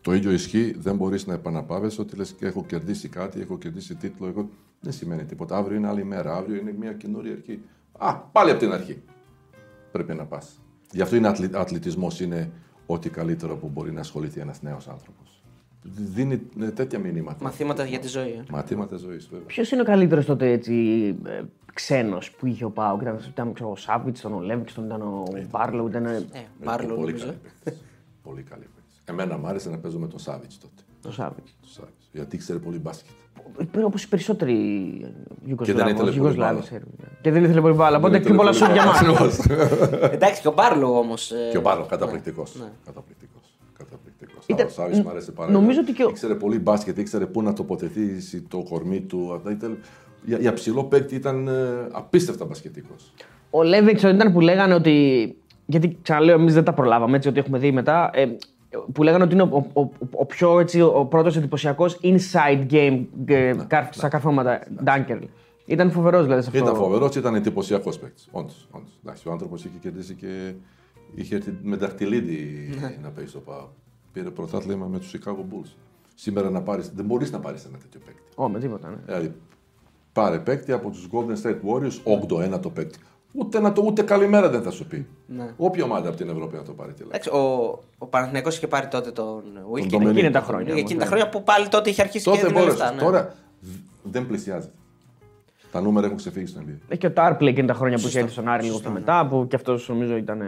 [SPEAKER 5] Το ίδιο ισχύει, δεν μπορείς να επαναπάβεσαι ότι λες και έχω κερδίσει κάτι, έχω κερδίσει τίτλο. Εγώ... Δεν σημαίνει τίποτα. Αύριο είναι άλλη μέρα. Αύριο είναι μια καινούρια αρχή. Α, πάλι από την αρχή. Πρέπει να πας. Γι' αυτό είναι αθλη... αθλητισμό είναι ό,τι καλύτερο που μπορεί να ασχοληθεί ένας νέος άνθρωπος. Δίνει ε, τέτοια μηνύματα.
[SPEAKER 4] Μαθήματα για τη ζωή. ε.
[SPEAKER 5] Μαθήματα ζωής, βέβαια.
[SPEAKER 6] Ποιος είναι ο καλύτερος τότε έτσι, ε, ξένος που είχε ο Πάοκ. Ήταν, ήταν ξέρω, ο Σάβιτ, ήταν ο Λέβιξτον, ήταν ο Μπάρλο. Ήταν...
[SPEAKER 4] Ε,
[SPEAKER 5] Ε,
[SPEAKER 4] Μπάρλο
[SPEAKER 5] πολύ
[SPEAKER 4] νομίζω.
[SPEAKER 5] καλή παίκτης. πολύ καλή παίκτης. Εμένα μου άρεσε να παίζω με τον Σάβιτ τότε.
[SPEAKER 6] Ο Σάβιτ.
[SPEAKER 5] Το Σάβιτς, γιατί ήξερε πολύ μπάσκετ.
[SPEAKER 6] Όπως οι περισσότεροι
[SPEAKER 5] Και δεν ήθελε πολύ
[SPEAKER 6] Ιουγκοσλάβοι.
[SPEAKER 5] μπάλα.
[SPEAKER 6] Σέρβοι, ναι. Και δεν ήθελε πολύ μπάλα. Οπότε
[SPEAKER 5] Δεν
[SPEAKER 6] πιο πολλά
[SPEAKER 5] ήθελε
[SPEAKER 6] σου για
[SPEAKER 5] πολύ
[SPEAKER 6] μα.
[SPEAKER 5] μπάλα. Ακριβώς.
[SPEAKER 4] Εντάξει και ο Μπάρλο όμως.
[SPEAKER 5] Και ο Μπάρλο, καταπληκτικός.
[SPEAKER 4] Ναι.
[SPEAKER 5] Καταπληκτικό. Καταπληκτικός.
[SPEAKER 6] Ήταν-
[SPEAKER 5] Αλλά Ο Σάβιτ μου άρεσε πάρα
[SPEAKER 6] νομίζω
[SPEAKER 5] πολύ.
[SPEAKER 6] ότι και ο-
[SPEAKER 5] Ήξερε πολύ μπάσκετ, ήξερε πού να τοποθετήσει το κορμί του. Αυτά ήταν- Για, για ψηλό παίκτη ήταν ε, απίστευτα μπασκετικός.
[SPEAKER 6] Ο Λέβιξον ήταν που λέγανε ότι. Γιατί ξαναλέω, εμείς δεν τα προλάβαμε έτσι, ότι έχουμε δει μετά. Ε, που λέγανε ότι είναι ο, ο, ο, ο πιο έτσι, ο πρώτος εντυπωσιακός inside game ε, καρ- στα καρφώματα. Dunker. Ήταν φοβερός δηλαδή σε αυτό.
[SPEAKER 5] Ήταν φοβερός, ήταν εντυπωσιακός παίκτης. Όντως. Ο άνθρωπος είχε κερδίσει και είχε έρθει με δαχτυλίδι
[SPEAKER 6] Ναι.
[SPEAKER 5] να παίξει στο ΠΑΟ. Πήρε πρωτάθλημα με τους Chicago Bulls. Σήμερα να πάρεις, δεν μπορείς να πάρεις ένα τέτοιο παίκτη.
[SPEAKER 6] Ω, με τίποτα. Ναι.
[SPEAKER 5] Δηλαδή, πάρε παίκτη από τους Golden State Warriors, 8-1 το παίκτη. Ούτε, να το, ούτε καλημέρα δεν θα σου πει.
[SPEAKER 6] Ναι.
[SPEAKER 5] Όποια ομάδα από την Ευρώπη να το πάρει τηλέφωνο.
[SPEAKER 4] Εντάξει, ο, ο Παναθηναϊκός είχε πάρει τότε τον Wiggins.
[SPEAKER 5] Ντομενίκο.
[SPEAKER 6] Εκείνα τα χρόνια. όμως,
[SPEAKER 4] Εκείνα τα
[SPEAKER 6] ναι.
[SPEAKER 4] χρόνια που πάλι τότε είχε αρχίσει και
[SPEAKER 5] Τότε
[SPEAKER 4] έδινε
[SPEAKER 5] μπόρεσε.
[SPEAKER 4] λεφτά. Ναι.
[SPEAKER 5] Τώρα β- δεν πλησιάζεται. Τα νούμερα έχουν ξεφύγει στον NBA.
[SPEAKER 6] Ε, Και ο Τάρπλε εκείνα τα χρόνια που είχε έρθει στον Άρη λίγο πιο μετά, που και αυτός νομίζω ήταν.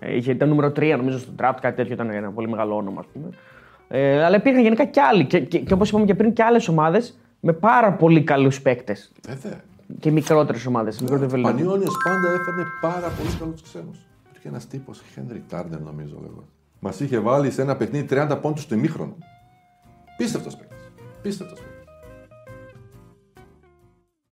[SPEAKER 6] Ε, είχε, ήταν νούμερο 3 νομίζω στο draft, κάτι τέτοιο ήταν ένα πολύ μεγάλο όνομα, ας πούμε. Ε, αλλά υπήρχαν γενικά και άλλοι. Και, και, και όπως είπαμε και πριν, και άλλες ομάδες με πάρα πολύ καλούς παίκτες.
[SPEAKER 5] Βέβαια.
[SPEAKER 6] Και μικρότερες ομάδες.
[SPEAKER 5] Ο Πανιόνιος πάντα έφερνε πάρα πολύ καλούς ξένους. Υπήρχε ένας τύπος, Χένρικ Τάρνερ νομίζω λέγω. Μας είχε βάλει σε ένα παιχνίδι 30 πόντους στο ημίχρονο. Πίστευτος παίκτης. Πίστευτος παίκτης.